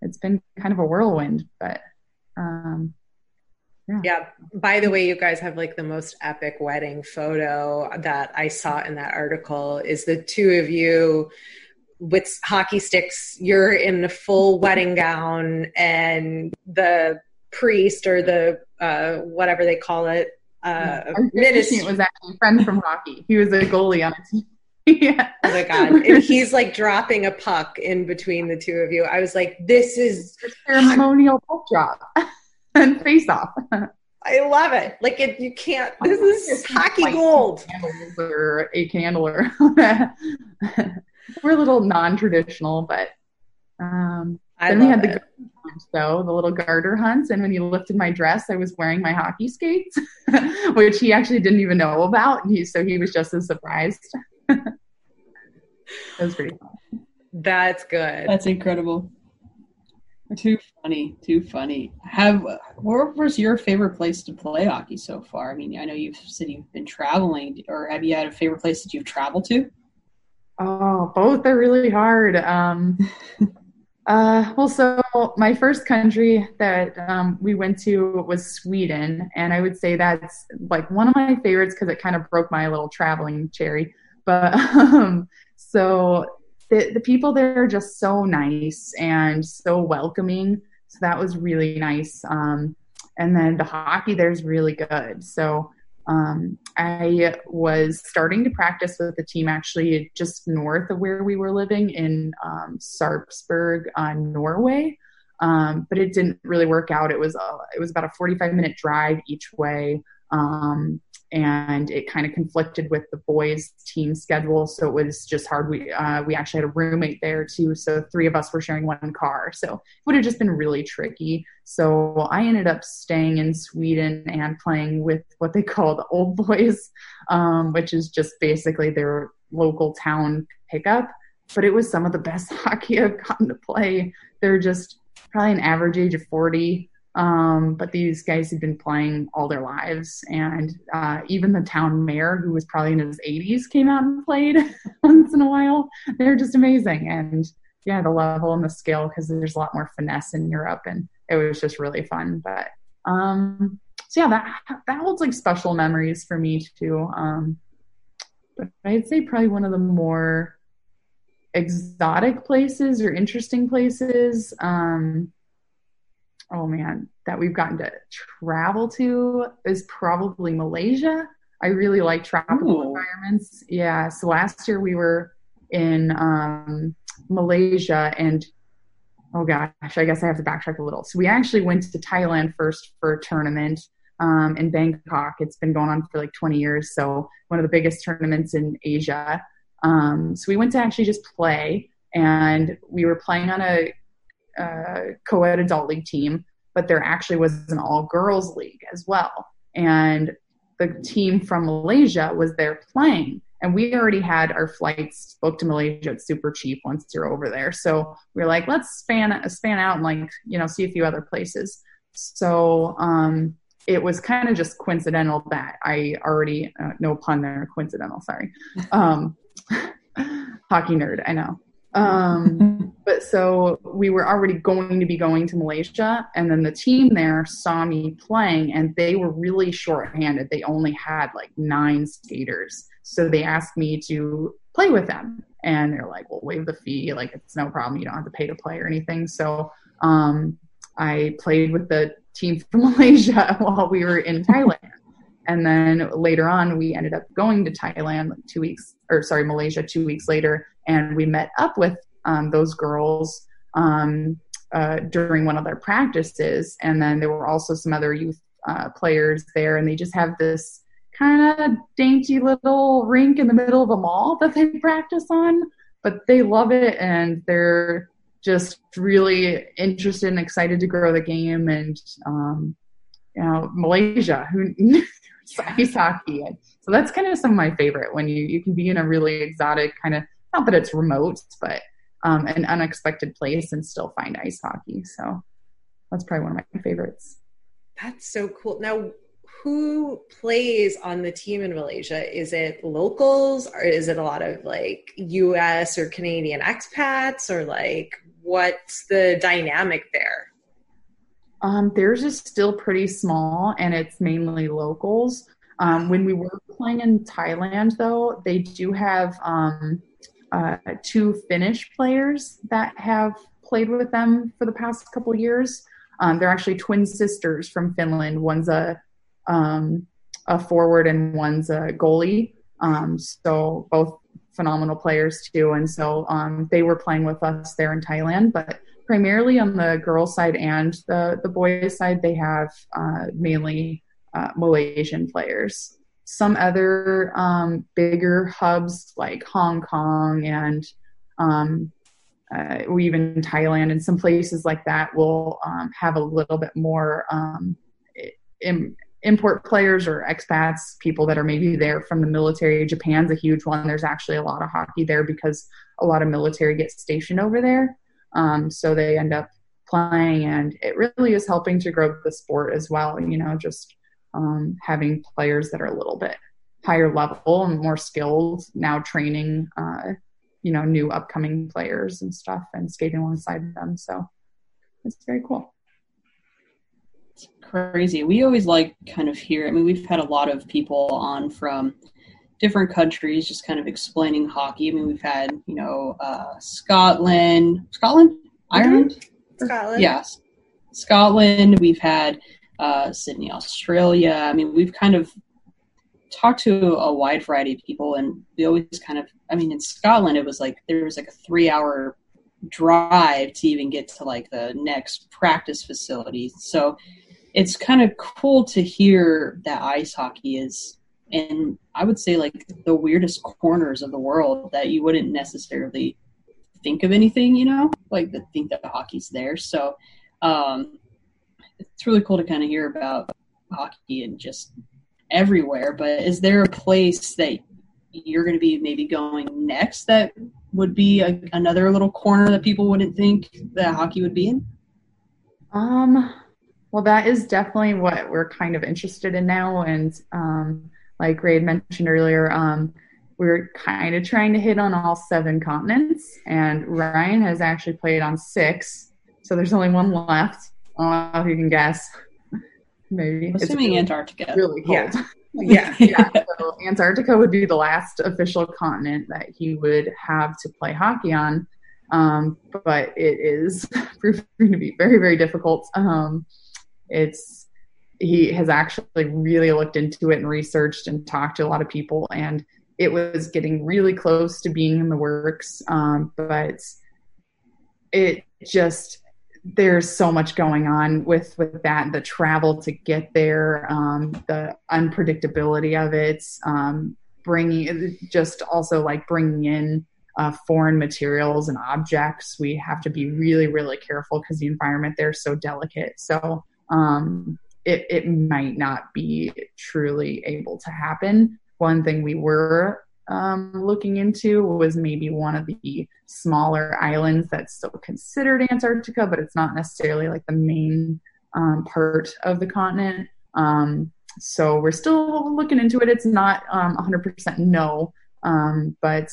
it's been kind of a whirlwind. But um, Yeah. By the way, you guys have like the most epic wedding photo that I saw in that article is the two of you with hockey sticks. You're in a full wedding gown and the priest or the uh, whatever they call it. Uh, our minister- was actually a friend from hockey. He was a goalie on a team. yeah. Oh my god! And he's like dropping a puck in between the two of you. I was like, "This is ceremonial puck drop and face off." I love it. Like it, you can't. This is hockey gold. Or a candle, or we're a little non-traditional, but um, I then we had the it. garter hunts, though the little garter hunts, and when he lifted my dress, I was wearing my hockey skates, which he actually didn't even know about. And he, so he was just as surprised. it was pretty fun. That's good. That's incredible. Too funny. Too funny. Have where was your favorite place to play hockey so far? I mean, I know you've said you've been traveling, or have you had a favorite place that you've traveled to? Oh, both are really hard. Um, uh, well, so my first country that um, we went to was Sweden, and I would say that's like one of my favorites because it kind of broke my little traveling cherry. But um, so the the people there are just so nice and so welcoming. So that was really nice. Um, and then the hockey there is really good. So um, I was starting to practice with the team actually just north of where we were living in um, Sarpsborg, uh, Norway. Um, but it didn't really work out. It was a, it was about a 45 minute drive each way. Um, and it kind of conflicted with the boys' team schedule, so it was just hard. We uh, we actually had a roommate there too, so three of us were sharing one car, so it would have just been really tricky. So I ended up staying in Sweden and playing with what they call the old boys, um, which is just basically their local town pickup. But it was some of the best hockey I've gotten to play. They're just probably an average age of 40 um, but these guys had been playing all their lives, and uh, even the town mayor, who was probably in his 80s, came out and played once in a while. They're just amazing, and yeah, the level and the skill because there's a lot more finesse in Europe, and it was just really fun. But um, so yeah, that that holds like special memories for me too. Um, but I'd say probably one of the more exotic places or interesting places. Um, oh man, that we've gotten to travel to is probably Malaysia. I really like tropical Ooh. environments. Yeah. So last year we were in um, Malaysia and oh gosh, I guess I have to backtrack a little. So we actually went to Thailand first for a tournament um, in Bangkok. It's been going on for like 20 years. So one of the biggest tournaments in Asia. Um, so we went to actually just play and we were playing on a uh, co-ed adult league team, but there actually was an all girls league as well. And the team from Malaysia was there playing. And we already had our flights booked to Malaysia. It's super cheap once you're over there. So we are like, let's span span out and like, you know, see a few other places. So um, it was kind of just coincidental that I already, uh, no pun there, coincidental, sorry. Um, hockey nerd, I know. Um, but so we were already going to be going to Malaysia, and then the team there saw me playing, and they were really short-handed. They only had like nine skaters, so they asked me to play with them, and they're like, "Well, waive the fee. Like it's no problem. You don't have to pay to play or anything." So um, I played with the team from Malaysia while we were in Thailand. And then later on, we ended up going to Thailand like two weeks, or sorry, Malaysia two weeks later and we met up with um, those girls um, uh, during one of their practices, and then there were also some other youth uh, players there, and they just have this kind of dainty little rink in the middle of a mall that they practice on, but they love it. And they're just really interested and excited to grow the game. And um, you know Malaysia who ice hockey. So that's kind of some of my favorite when you you can be in a really exotic kind of not that it's remote, but um, an unexpected place and still find ice hockey. So that's probably one of my favorites. That's so cool. Now, who plays on the team in Malaysia? Is it locals or is it a lot of like US or Canadian expats or like what's the dynamic there? Um, theirs is still pretty small and it's mainly locals. Um, when we were playing in Thailand, though, they do have um, uh, two Finnish players that have played with them for the past couple years. Um, they're actually twin sisters from Finland. One's a um, a forward and one's a goalie. Um, so both phenomenal players too. And so um, they were playing with us there in Thailand, but primarily on the girls' side and the the boys' side, they have uh, mainly uh, Malaysian players some other um, bigger hubs like Hong Kong and um, uh, even Thailand and some places like that will um, have a little bit more um, Im- import players or expats, people that are maybe there from the military. Japan's a huge one. There's actually a lot of hockey there because a lot of military gets stationed over there. Um, so they end up playing, and it really is helping to grow the sport as well. You know, just um, having players that are a little bit higher level and more skilled now training uh, you know new upcoming players and stuff and skating alongside them. So it's very cool. It's crazy. We always like kind of hear i mean we've had a lot of people on from different countries just kind of explaining hockey. I mean we've had you know uh, scotland scotland? Mm-hmm. ireland? Scotland. Yes. Scotland. We've had uh, Sydney, Australia. I mean, we've kind of talked to a wide variety of people, and we always kind of, I mean, in Scotland, it was like there was like a three hour drive to even get to like the next practice facility. So it's kind of cool to hear that ice hockey is in I would say like the weirdest corners of the world that you wouldn't necessarily think of anything, you know, like the think that hockey's there. So um, it's really cool to kind of hear about hockey and just everywhere. But is there a place that you're going to be maybe going next that would be a, another little corner that people wouldn't think that hockey would be in? Um, well, that is definitely what we're kind of interested in now. And um, like Rae mentioned earlier, um, we're kind of trying to hit on all seven continents. And Ryan has actually played on six. So there's only one left. I don't know if you can guess. Maybe. I'm assuming really, Antarctica. Really cold. Yeah. Yeah. yeah. So Antarctica would be the last official continent that he would have to play hockey on. Um, but it is proving to be very, very difficult. Um, it's he has actually really looked into it and researched and talked to a lot of people, and it was getting really close to being in the works. Um, but it just there's so much going on with with that the travel to get there um, the unpredictability of it um, bringing just also like bringing in uh, foreign materials and objects. We have to be really really careful because the environment there is so delicate. So um, it, it might not be truly able to happen. One thing we were um, looking into was maybe one of the smaller islands that's still considered Antarctica, but it's not necessarily like the main um, part of the continent. Um, so we're still looking into it. It's not 100% um, no, um, but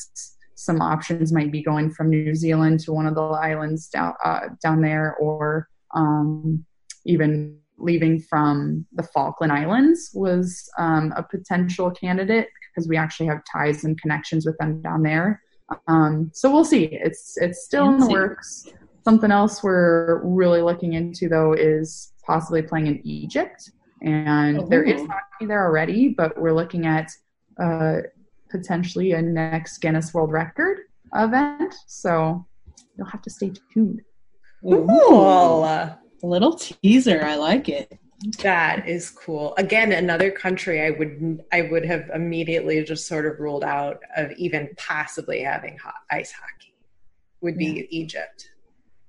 some options might be going from New Zealand to one of the islands down uh, down there, or um, even leaving from the Falkland Islands was a potential candidate because we actually have ties and connections with them down there. Um, so we'll see. It's it's still in the works. Something else we're really looking into though is possibly playing in Egypt, and there is hockey there already, but we're looking at uh, potentially a next Guinness World Record event. So you'll have to stay tuned. Cool. A little teaser. I like it. That is cool. Again, another country I would I would have immediately just sort of ruled out of even possibly having hot ice hockey would be yeah. Egypt.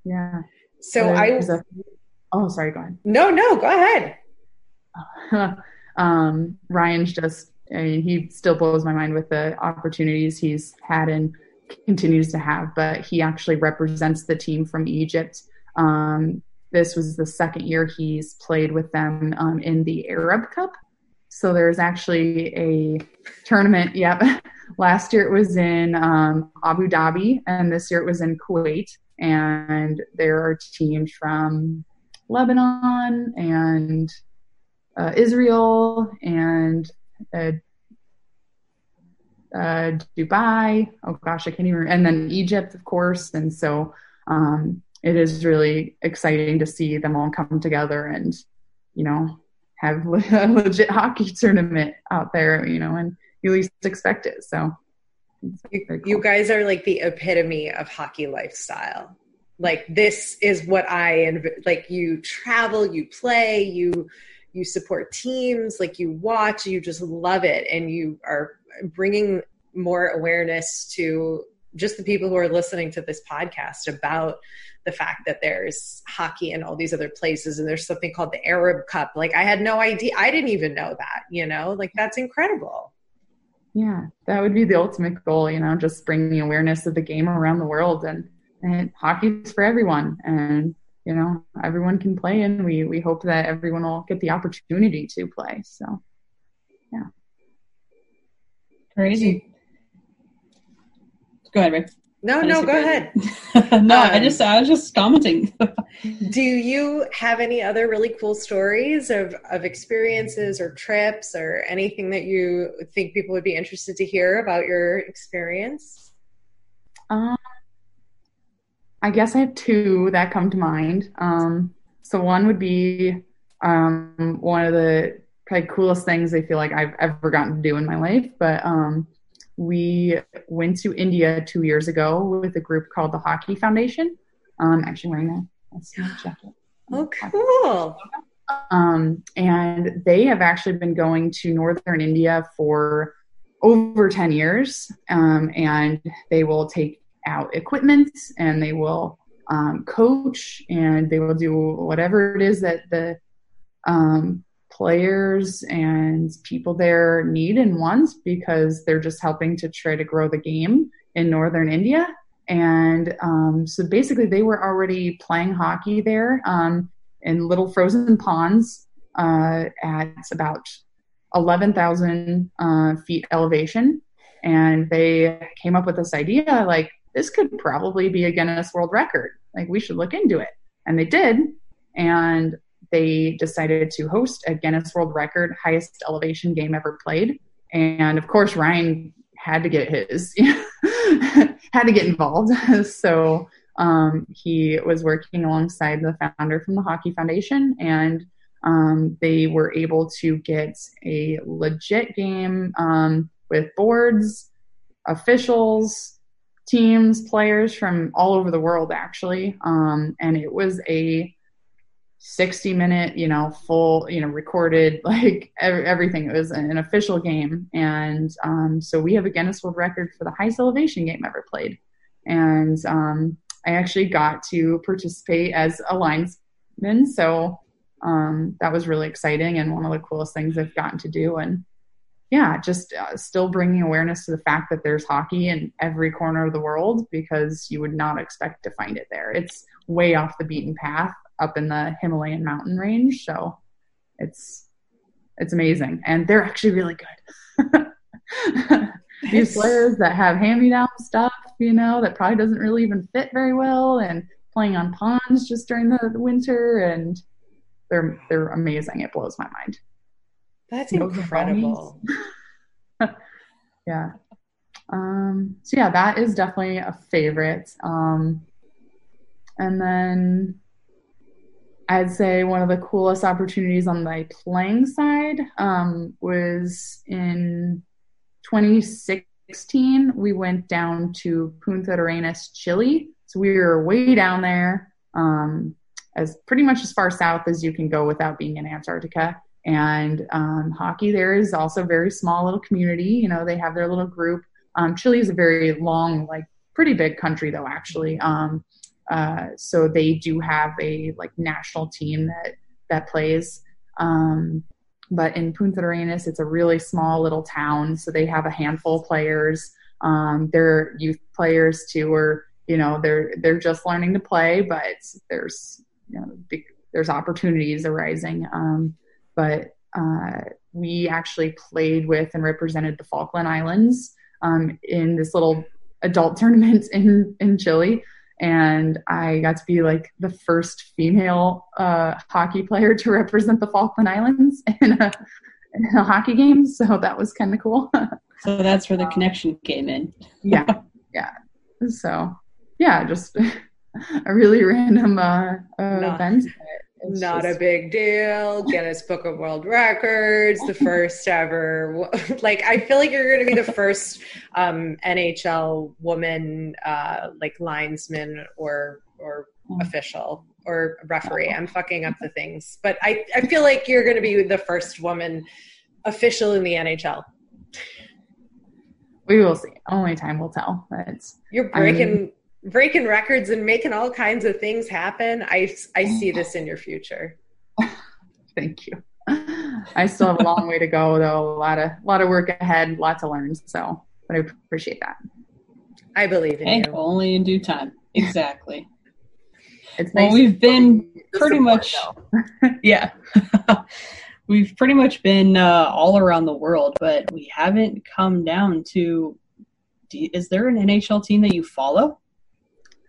Yeah. So I a, oh sorry, go ahead. No, no, go ahead. um, Ryan's just I mean, he still blows my mind with the opportunities he's had and continues to have, but he actually represents the team from Egypt. Um, this was the second year he's played with them um, in the Arab Cup. So there's actually a tournament. Yep. Last year it was in um, Abu Dhabi, and this year it was in Kuwait. And there are teams from Lebanon and uh, Israel and uh, uh, Dubai. Oh gosh, I can't even. And then Egypt, of course. And so um, it is really exciting to see them all come together and you know have a legit hockey tournament out there you know and you least expect it. So you, cool. you guys are like the epitome of hockey lifestyle. Like this is what i and like you travel you play you you support teams like you watch you just love it. And you are bringing more awareness to just the people who are listening to this podcast about the fact that there's hockey in all these other places and there's something called the Arab Cup. Like I had no idea. I didn't even know that, you know, like that's incredible. Yeah, that would be the ultimate goal, you know, just bringing awareness of the game around the world and, and hockey's for everyone. And, you know, everyone can play and we, we hope that everyone will get the opportunity to play. So, yeah. Crazy. Go ahead, Rick. No, no, go ahead. no, um, I just I was just commenting. do you have any other really cool stories of of experiences or trips or anything that you think people would be interested to hear about your experience? Um, I guess I have two that come to mind. Um, so one would be um, one of the probably coolest things I feel like I've ever gotten to do in my life, but um, we went to India two years ago with a group called the Hockey Foundation. Um, actually wearing a jacket. Oh, cool. Um, and they have actually been going to northern India for over 10 years. Um, and they will take out equipment and they will um, coach and they will do whatever it is that the um, players and people there need and want because they're just helping to try to grow the game in northern India. And um, so basically, they were already playing hockey there um, in little frozen ponds uh, at about 11,000 uh, feet elevation. And they came up with this idea like, this could probably be a Guinness World Record. Like, we should look into it. And they did. And they decided to host a Guinness World Record highest elevation game ever played. And of course, Ryan had to get his, had to get involved. so um, he was working alongside the founder from the Hockey Foundation, and um, they were able to get a legit game um, with boards, officials, teams, players from all over the world, actually. Um, and it was a 60 minute, you know, full, you know, recorded, like everything. It was an official game. And um, so we have a Guinness World Record for the highest elevation game ever played. And um, I actually got to participate as a linesman. So um, that was really exciting and one of the coolest things I've gotten to do. And yeah, just uh, still bringing awareness to the fact that there's hockey in every corner of the world because you would not expect to find it there. It's way off the beaten path up in the Himalayan mountain range. So it's it's amazing, and they're actually really good. These players that have hand-me-down stuff, you know, that probably doesn't really even fit very well, and playing on ponds just during the, the winter, and they're they're amazing. It blows my mind. That's incredible. yeah. Um, so yeah, that is definitely a favorite. Um, and then I'd say one of the coolest opportunities on the playing side um, was in 2016. We went down to Punta Arenas, Chile. So we were way down there, um, as pretty much as far south as you can go without being in Antarctica. And um, hockey there is also a very small little community. You know, they have their little group. Um, Chile is a very long, like pretty big country though, actually. Uh, so they do have a like national team that that plays. Um, but in Punta Arenas, it's a really small little town, so they have a handful of players. Um, they're youth players too, or you know they're they're just learning to play, but there's you know big, there's opportunities arising. Um, but uh, we actually played with and represented the Falkland Islands um, in this little adult tournament in in Chile and I got to be like the first female uh, hockey player to represent the Falkland Islands in a, in a hockey game. So that was kind of cool. so that's where the connection came in. yeah, yeah. So yeah, just a really random uh, uh, event. It's not just... a big deal. Guinness Book of World Records, the first ever. Like, I feel like you're going to be the first um, NHL woman, uh, like linesman or or mm. official or referee. I'm fucking up the things, but I I feel like you're going to be the first woman official in the NHL. We will see. Only time will tell. But you're breaking. I mean, breaking records and making all kinds of things happen. I, I see this in your future. Thank you. I still have a long way to go, though. A lot of a lot of work ahead, a lot to learn. So, but I appreciate that. I believe in hey, you. Only in due time. Exactly. it's well, we've been pretty much, yeah. we've pretty much been uh, all around the world, but we haven't come down to. You, is there an NHL team that you follow?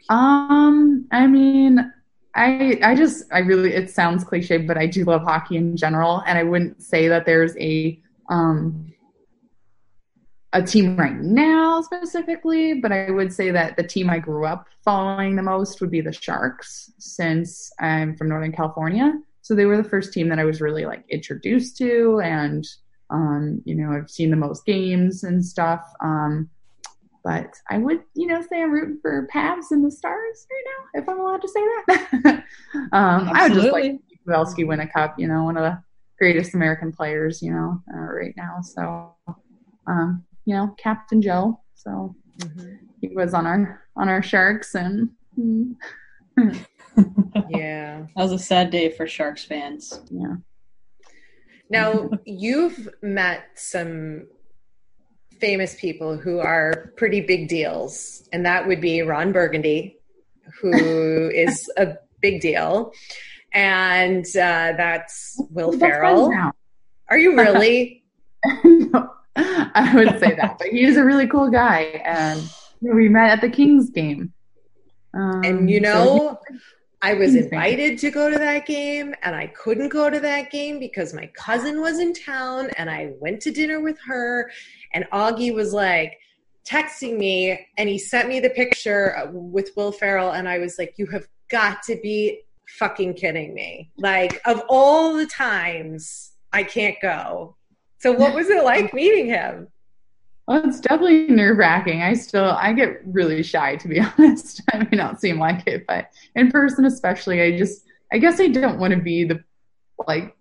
Um, I mean, I I just I really it sounds cliche, but I do love hockey in general, and I wouldn't say that there's a um a team right now specifically, but I would say that the team I grew up following the most would be the Sharks, since I'm from Northern California. So they were the first team that I was really like introduced to, and um, you know I've seen the most games and stuff. Um, but I would, you know, say I'm rooting for Pavs and the Stars right now, if I'm allowed to say that. um, I would just like Pavelski win a cup. You know, one of the greatest American players. You know, uh, right now. So, um, you know, Captain Joe. So he was on our on our Sharks, and mm, Yeah. That was a sad day for Sharks fans. yeah. Now, you've met some famous people who are pretty big deals, and that would be Ron Burgundy, who is a big deal, and uh, that's Will Ferrell. Are you really? I would say that, but he's a really cool guy, and we met at the Kings game. Um, and you so know, I was invited to go to that game, and I couldn't go to that game because my cousin was in town, and I went to dinner with her, and Augie was like texting me, and he sent me the picture with Will Ferrell, and I was like, "You have got to be fucking kidding me!" Like of all the times, I can't go. So, what was it like meeting him? Well, it's definitely nerve wracking. I still I get really shy to be honest. I may not seem like it, but in person especially, I just I guess I don't want to be the like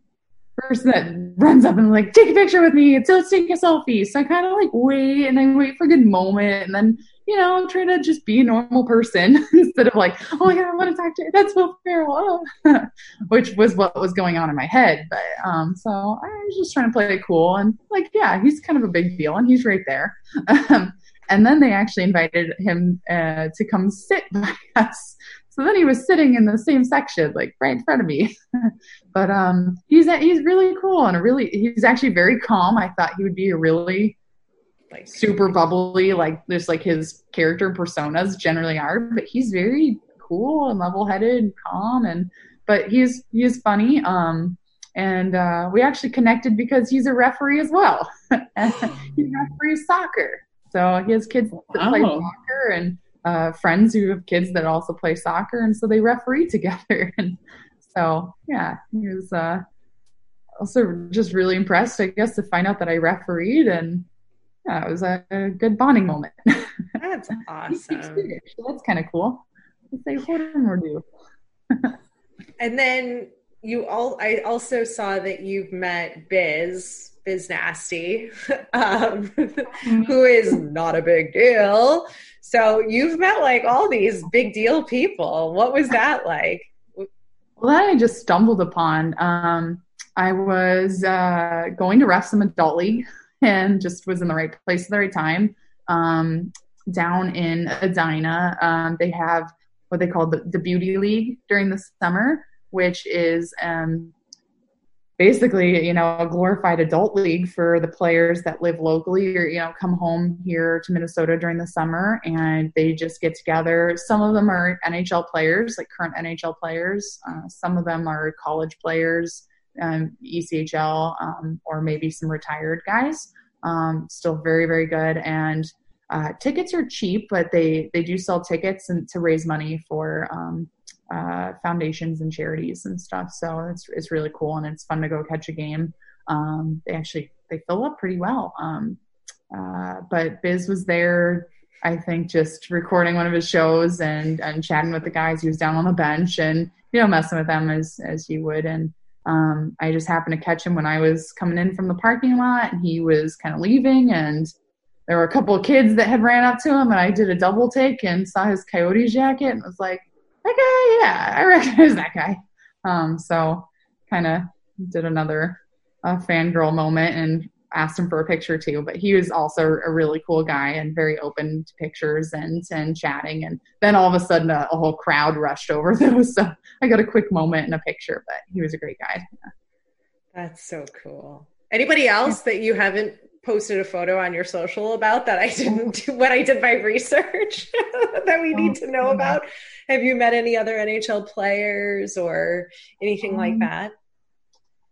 person that runs up and like take a picture with me. So let's take a selfie. So I kind of like wait and I wait for a good moment and then you know try to just be a normal person instead of like oh my god I want to talk to you. That's Will Ferrell, oh. which was what was going on in my head. But um, so I was just trying to play it cool and like yeah, he's kind of a big deal and he's right there. Um, and then they actually invited him uh, to come sit by us. So then he was sitting in the same section, like right in front of me. but um, he's he's really cool and a really he's actually very calm. I thought he would be a really like super bubbly, like just like his character personas generally are. But he's very cool and level headed and calm and but he's he's funny. Um, and uh, we actually connected because he's a referee as well. he referees soccer, so he has kids that play soccer and uh, friends who have kids that also play soccer, and so they referee together. And so yeah, he was uh, also just really impressed, I guess, to find out that I refereed, and yeah, it was a, a good bonding moment. That's awesome. Swedish, so that's kind of cool. Let's say more do. And then you all, I also saw that you've met Biz, Biz Nasty, um, who is not a big deal. So you've met like all these big deal people. What was that like? Well, that I just stumbled upon. Um, I was uh, going to ref some adult league and just was in the right place at the right time. Um, down in Edina, um, they have what they call the, the Beauty League during the summer, which is um, basically, you know, a glorified adult league for the players that live locally or, you know, come home here to Minnesota during the summer and they just get together. Some of them are NHL players, like current NHL players. Uh, some of them are college players, um, ECHL, um, or maybe some retired guys. Um, still very, very good. And uh, tickets are cheap, but they, they do sell tickets and to raise money for um, uh, foundations and charities and stuff. So it's it's really cool and it's fun to go catch a game. Um, they actually they fill up pretty well. Um, uh, but Biz was there, I think, just recording one of his shows and and chatting with the guys. He was down on the bench and you know messing with them as as you would. And um, I just happened to catch him when I was coming in from the parking lot, and he was kind of leaving and. There were a couple of kids that had ran up to him, and I did a double take and saw his coyote jacket and was like, that guy, yeah, I recognize that guy. Um, so kind of did another uh, fangirl moment and asked him for a picture too. But he was also a really cool guy and very open to pictures and and chatting. And then all of a sudden, a, a whole crowd rushed over those. So I got a quick moment and a picture. But he was a great guy. That's so cool. Anybody else that you haven't posted a photo on your social about that I didn't do when I did my research that we need to know about? Have you met any other NHL players or anything like Um, that?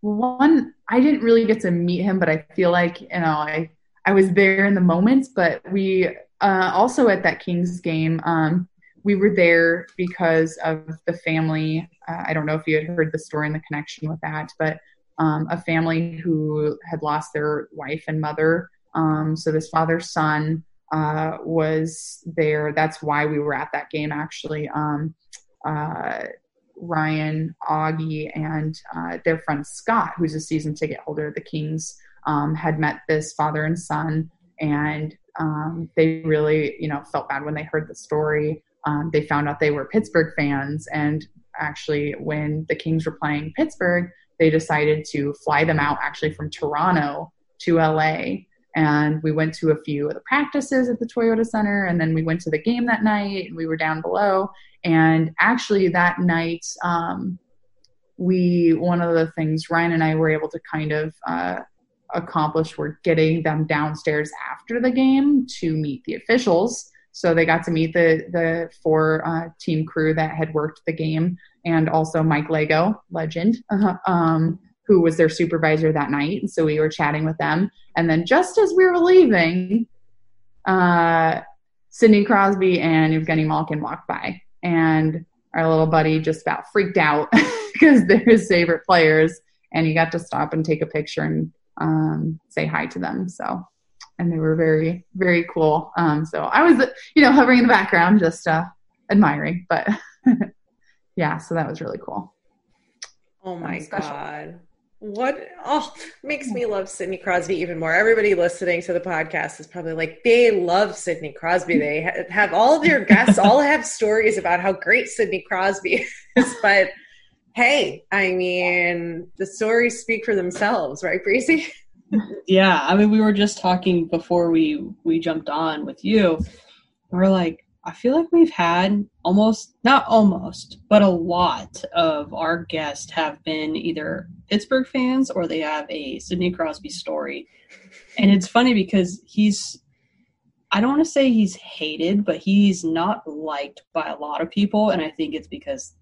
One i didn't really get to meet him but i feel like you know i i was there in the moments but we uh also at that kings game um we were there because of the family. Uh, i don't know if you had heard the story and the connection with that but um, a family who had lost their wife and mother. Um, so this father's son uh, was there. That's why we were at that game actually. Um, uh, Ryan, Augie, and uh, their friend Scott, who's a season ticket holder of the Kings, um, had met this father and son, and um, they really, you know, felt bad when they heard the story. Um, they found out they were Pittsburgh fans, and actually, when the Kings were playing Pittsburgh, they decided to fly them out actually from Toronto to LA. And we went to a few of the practices at the Toyota Center, and then we went to the game that night, and we were down below. And actually, that night, um, we one of the things Ryan and I were able to kind of uh, accomplish were getting them downstairs after the game to meet the officials. So they got to meet the the four uh, team crew that had worked the game, and also Mike Leggo, legend, uh, um, who was their supervisor that night. And so we were chatting with them, and then just as we were leaving, uh, Sidney Crosby and Evgeny Malkin walked by, and our little buddy just about freaked out because they're his favorite players, and he got to stop and take a picture and um, say hi to them. So, and they were very, very cool. Um, so I was, you know, hovering in the background, just uh, admiring. But yeah, so that was really cool. Oh my god. What oh makes me love Sidney Crosby even more. Everybody listening to the podcast is probably like they love Sidney Crosby. They ha- have all their guests all have stories about how great Sidney Crosby is, but hey, I mean, the stories speak for themselves, right, Breezy? yeah, I mean, we were just talking before we we jumped on with you. We're like, I feel like we've had almost not almost, but a lot of our guests have been either Pittsburgh fans or they have a Sidney Crosby story. And it's funny because he's I don't want to say he's hated, but he's not liked by a lot of people and I think it's because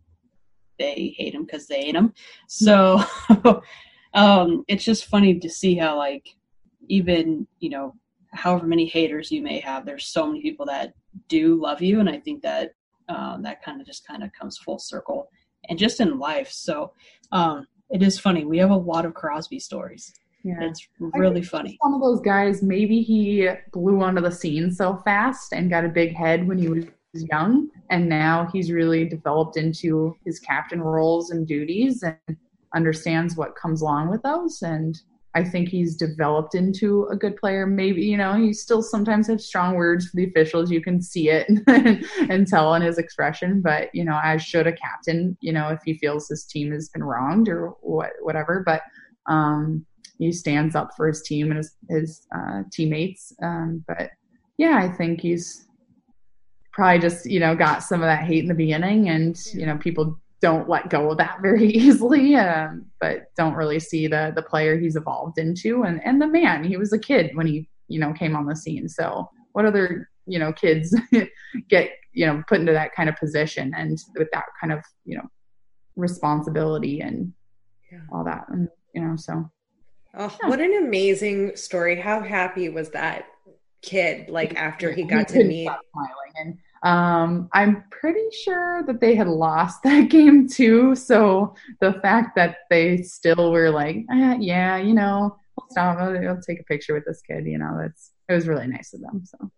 they hate him because they hate him. So um, it's just funny to see how like even you know however many haters you may have, there's so many people that do love you, and I think that um, that kind of just kind of comes full circle, and just in life. So um, it is funny. We have a lot of Crosby stories. Yeah. It's really funny. One of those guys, maybe he blew onto the scene so fast and got a big head when he was young and now he's really developed into his captain roles and duties and understands what comes along with those and I think he's developed into a good player. Maybe, you know, he still sometimes has strong words for the officials. You can see it and, tell in his expression. But, you know, as should a captain, you know, if he feels his team has been wronged or what, whatever. But um, he stands up for his team and his, his uh, teammates. Um, but yeah, I think he's probably just you know got some of that hate in the beginning and you know people don't let go of that very easily um, but don't really see the the player he's evolved into and and the man he was a kid when he you know came on the scene so what other you know kids get you know put into that kind of position and with that kind of you know responsibility and yeah. all that and you know so oh yeah. what an amazing story how happy was that kid like after he got he to meet smiling and um, I'm pretty sure that they had lost that game too. So the fact that they still were like, eh, yeah, you know, we'll stop. I'll, I'll take a picture with this kid. You know, that's it was really nice of them. So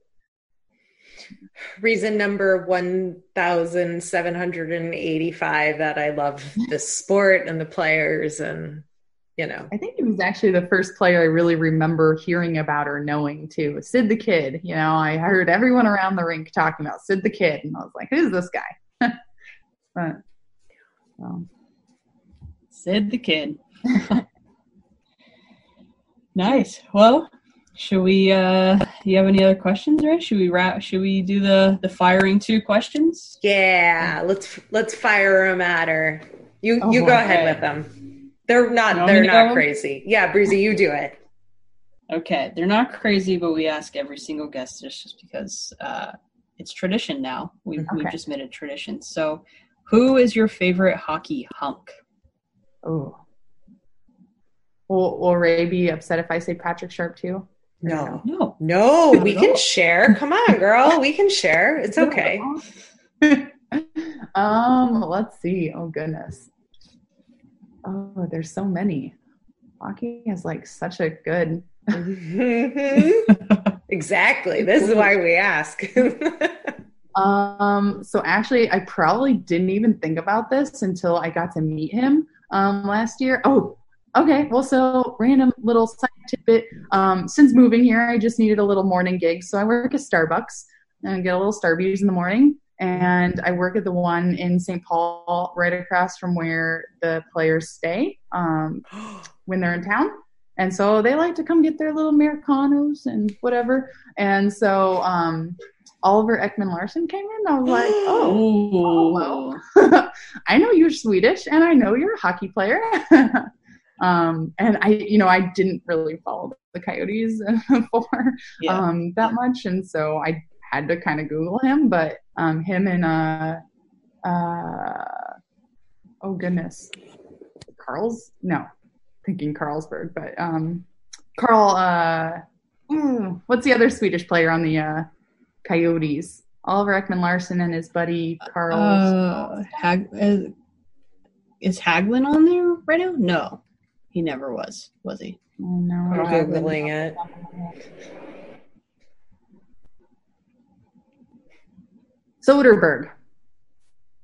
reason number 1785 that I love this sport and the players and you know. I think he was actually the first player I really remember hearing about or knowing too. Sid the Kid. You know, I heard everyone around the rink talking about Sid the Kid, and I was like, "Who's this guy?" but, well. Sid the Kid. nice. Well, should we? uh Do you have any other questions, Rae? Should we wrap? Should we do the the firing two questions? Yeah, let's let's fire them at her. You oh, you go ahead with them. They're not. they're not crazy. Yeah, Breezy, you do it. Okay, they're not crazy, but we ask every single guest just, just because uh, it's tradition now. We okay. we've just made it tradition. So, who is your favorite hockey hunk? Oh, will, will Rae be upset if I say Patrick Sharp too? No, no, no. We can share. Come on, girl. We can share. It's okay. um, let's see. Oh goodness. Oh, there's so many. Hockey is like such a good. exactly. This is why we ask. Um, so actually, I probably didn't even think about this until I got to meet him um, last year. Oh, okay. Well, so random little side tidbit. Um, since moving here, I just needed a little morning gig, so I work at Starbucks and get a little Starbucks in the morning. And I work at the one in St. Paul, right across from where the players stay um, when they're in town. And so they like to come get their little Americanos and whatever. And so um, Oliver Ekman-Larsson came in. I was like, oh, oh well, I know you're Swedish and I know you're a hockey player. um, and I, you know, I didn't really follow the Coyotes before Yeah. um, that much. And so I had to kind of Google him, but um, him and, uh, uh, oh goodness, Carl's, no, thinking Carlsberg, but um, Carl, uh, mm, what's the other Swedish player on the uh, Coyotes? Oliver Ekman-Larsson and his buddy Carl. Uh, Hag- uh, is Hagelin on there right now? No, he never was. Was he? Oh, no, I'm I don't have googling it. Soderberg.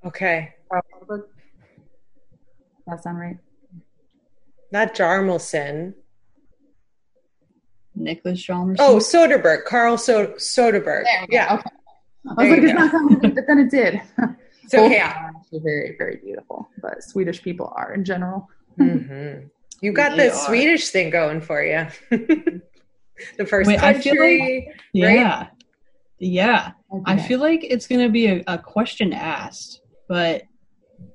Okay, That sound right? not Jarmelson. Nicholas Chalmers. Oh, Soderberg, Carl so- Soderberg. Yeah. Okay. I was There like, it's go. not sounding right, but then it did. It's okay. Both are actually very, very beautiful, but Swedish people are in general. Mhm. You got They the are. Swedish thing going for you. the first Wait, I feel country. right? Yeah. I feel like it's going to be a, a question asked, but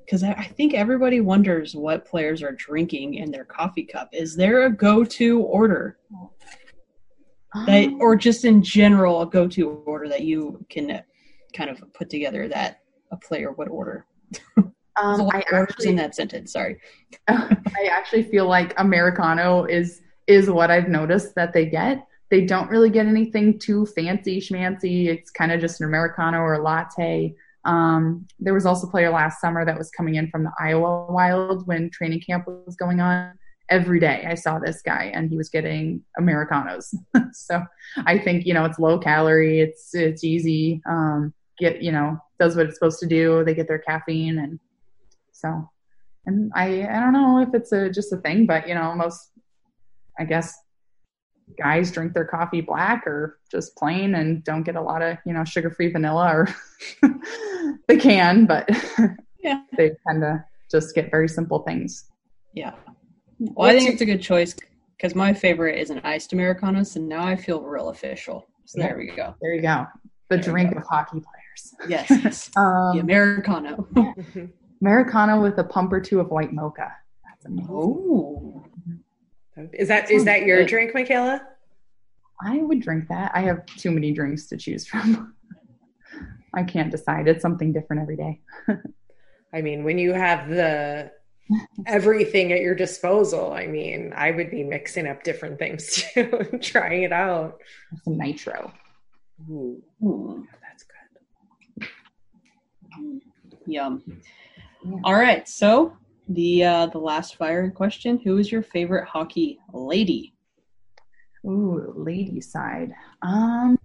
because I, I think everybody wonders what players are drinking in their coffee cup. Is there a go to order? That, Um, or just in general, a go to order that you can uh, kind of put together that a player would order? Um, I actually, in that sentence. Sorry. I actually feel like Americano is is what I've noticed that they get. They don't really get anything too fancy schmancy. It's kind of just an Americano or a latte. Um, there was also a player last summer that was coming in from the Iowa Wild when training camp was going on. Every day I saw this guy and he was getting Americanos. so I think, you know, it's low calorie, it's it's easy. Um, get, you know, does what it's supposed to do. They get their caffeine and so and I I don't know if it's a just a thing, but you know, most I guess guys drink their coffee black or just plain and don't get a lot of you know sugar free vanilla or they can, but Yeah. they tend to just get very simple things. Yeah. Well, I think it's a good choice because my favorite is an iced Americano, so now I feel real official. So there we go. There you go. The drink of hockey players. Yes. yes. Um, the Americano. Americano with a pump or two of white mocha. That's amazing. Oh. Is that is that your Good. drink, Michaela? I would drink that. I have too many drinks to choose from. I can't decide. It's something different every day. I mean, when you have the everything at your disposal, I mean, I would be mixing up different things too, and trying it out. Some nitro. Ooh. Oh, that's good. Yum. All right. So the uh, the last fire question: Who is your favorite hockey lady? Ooh, lady side. Um.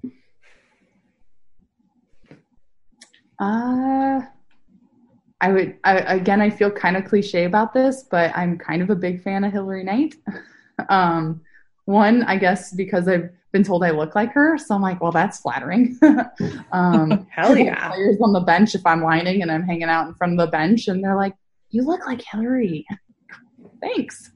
Uh. I would I, again. I feel kind of cliche about this, but I'm kind of a big fan of Hilary Knight. um, one, I guess, because I've been told I look like her, so I'm like, well, that's flattering. um, Hell yeah. Players on the bench, if I'm lining and I'm hanging out in front of the bench, and they're like, "You look like Hilary." Thanks.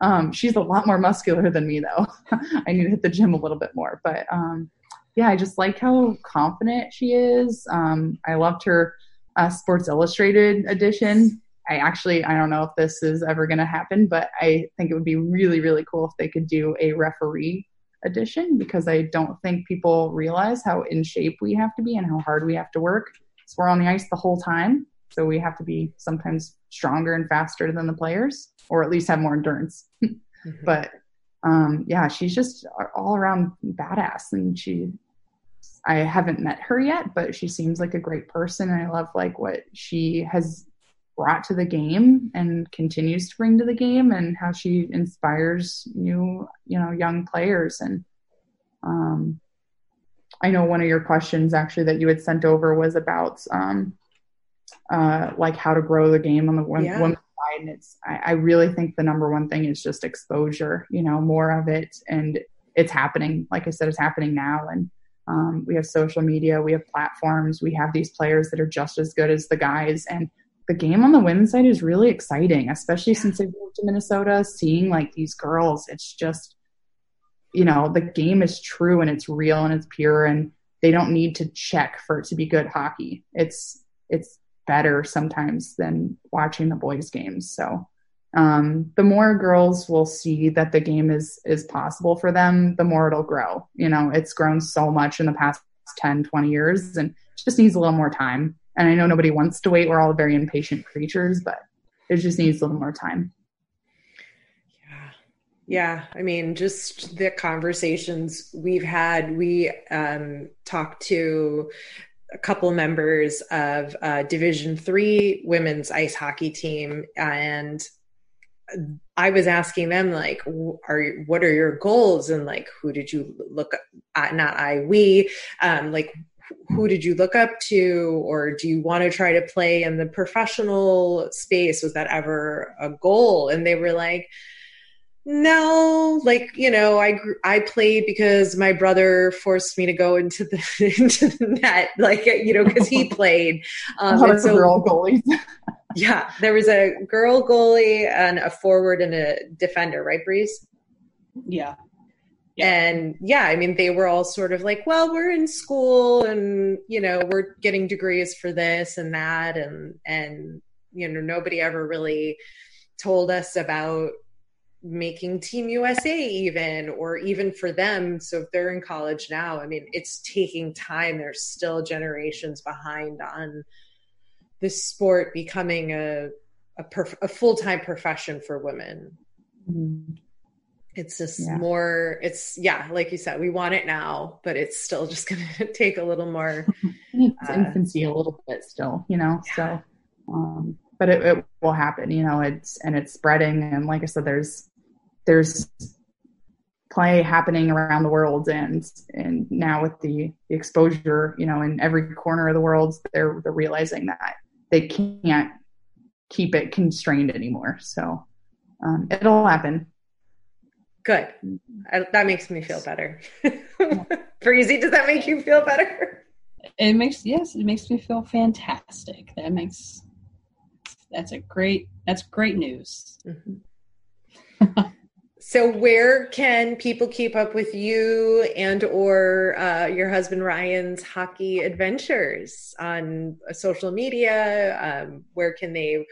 Um, she's a lot more muscular than me, though. I need to hit the gym a little bit more, but um, yeah, I just like how confident she is. Um, I loved her uh, Sports Illustrated edition. I actually, I don't know if this is ever going to happen, but I think it would be really, really cool if they could do a referee edition because I don't think people realize how in shape we have to be and how hard we have to work. So we're on the ice the whole time. So we have to be sometimes stronger and faster than the players, or at least have more endurance. But um, yeah, she's just all around badass, and she. I haven't met her yet, but she seems like a great person, and I love like what she has brought to the game and continues to bring to the game, and how she inspires new, you know, young players. And um, I know one of your questions actually that you had sent over was about um, uh, like how to grow the game on the one, Yeah. women's side. And it's, I, I really think the number one thing is just exposure, you know, more of it. And it's happening. Like I said, it's happening now. And um, we have social media, we have platforms, we have these players that are just as good as the guys. And the game on the women's side is really exciting, especially since I've moved to Minnesota, seeing like these girls. It's just, you know, the game is true and it's real and it's pure and they don't need to check for it to be good hockey. It's it's better sometimes than watching the boys games. So um, the more girls will see that the game is is possible for them, the more it'll grow. You know, it's grown so much in the past 10, 20 years and just needs a little more time. And I know nobody wants to wait. We're all very impatient creatures, but it just needs a little more time. Yeah, Yeah. I mean, just the conversations we've had. We um, talked to a couple members of uh, Division Three women's ice hockey team, and I was asking them like, "Are what are your goals?" And like, who did you look at? Not I, we. Um, like, who did you look up to, or do you want to try to play in the professional space? Was that ever a goal? And they were like no like you know i gr- i played because my brother forced me to go into the into the net like you know because he played um A lot and of girl goalies. yeah there was a girl goalie and a forward and a defender right breeze? Yeah. And yeah i mean they were all sort of like well we're in school and you know we're getting degrees for this and that and and you know nobody ever really told us about making team usa even or even for them so if they're in college now i mean it's taking time there's still generations behind on this sport becoming a a, perf- a full-time profession for women it's just Yeah. more it's yeah like you said we want it now but it's still just going to take a little more its Uh, infancy a little bit still, you know. So, um, but it, it will happen, you know. It's and it's spreading, and like I said, there's there's play happening around the world, and and now with the, the exposure, you know, in every corner of the world, they're they're realizing that they can't keep it constrained anymore. So, um, it'll happen. good I, that makes me feel better breezy does that make you feel better It makes yes, it makes me feel fantastic. That makes that's a great that's great news. so where can people keep up with you and or uh, your husband ryan's hockey adventures on social media um, where can they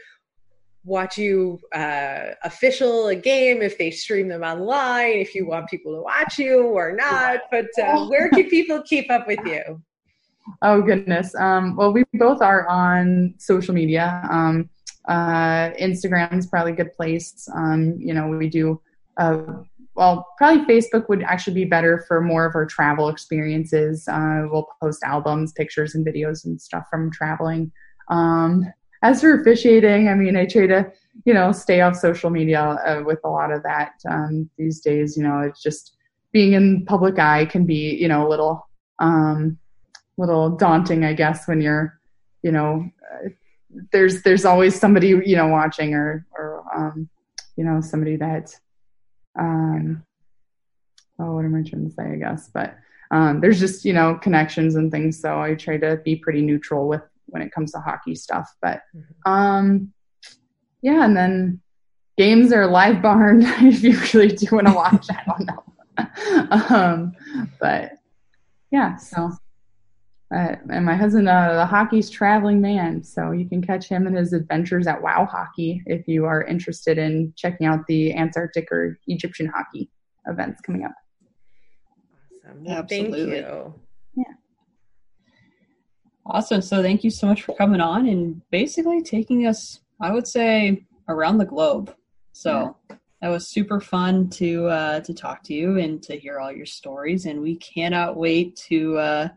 watch you uh, official a game if they stream them online if you want people to watch you or not but uh, where can people keep up with you Oh goodness. Um, well, we both are on social media. Um, uh, Instagram is probably a good place. Um, you know, we do. Uh, well, probably Facebook would actually be better for more of our travel experiences. Uh, we'll post albums, pictures, and videos and stuff from traveling. Um, as for officiating, I mean, I try to, you know, stay off social media uh, with a lot of that um, these days. You know, it's just being in public eye can be, you know, a little. Um, little daunting, I guess, when you're, you know, uh, there's there's always somebody you know watching or or um, you know somebody that, um, oh, what am I trying to say? I guess, but um, there's just you know connections and things. So I try to be pretty neutral with when it comes to hockey stuff. But um, yeah, and then games are LiveBarn if you really do want to watch. I don't know, um, but yeah, so. Uh, and my husband, uh, the hockey's traveling man, so you can catch him and his adventures at Wow Hockey if you are interested in checking out the Antarctic or Egyptian hockey events coming up. Awesome. Well, thank you. Yeah. Awesome. So thank you so much for coming on and basically taking us, I would say, around the globe. So that was super fun to uh, to talk to you and to hear all your stories. And we cannot wait to uh,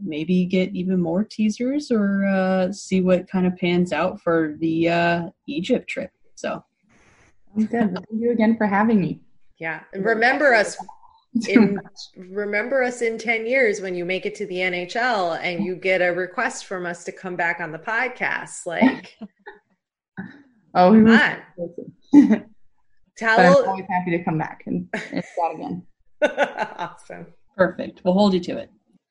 maybe get even more teasers or uh, see what kind of pans out for the uh, Egypt trip. So Sounds good. Thank you again for having me. Yeah. And remember us in remember us in 10 years when you make it to the NHL and you get a request from us to come back on the podcast. Like, oh, we come will. on. But I'm Tell always happy to come back and, and chat again. awesome. Perfect. We'll hold you to it.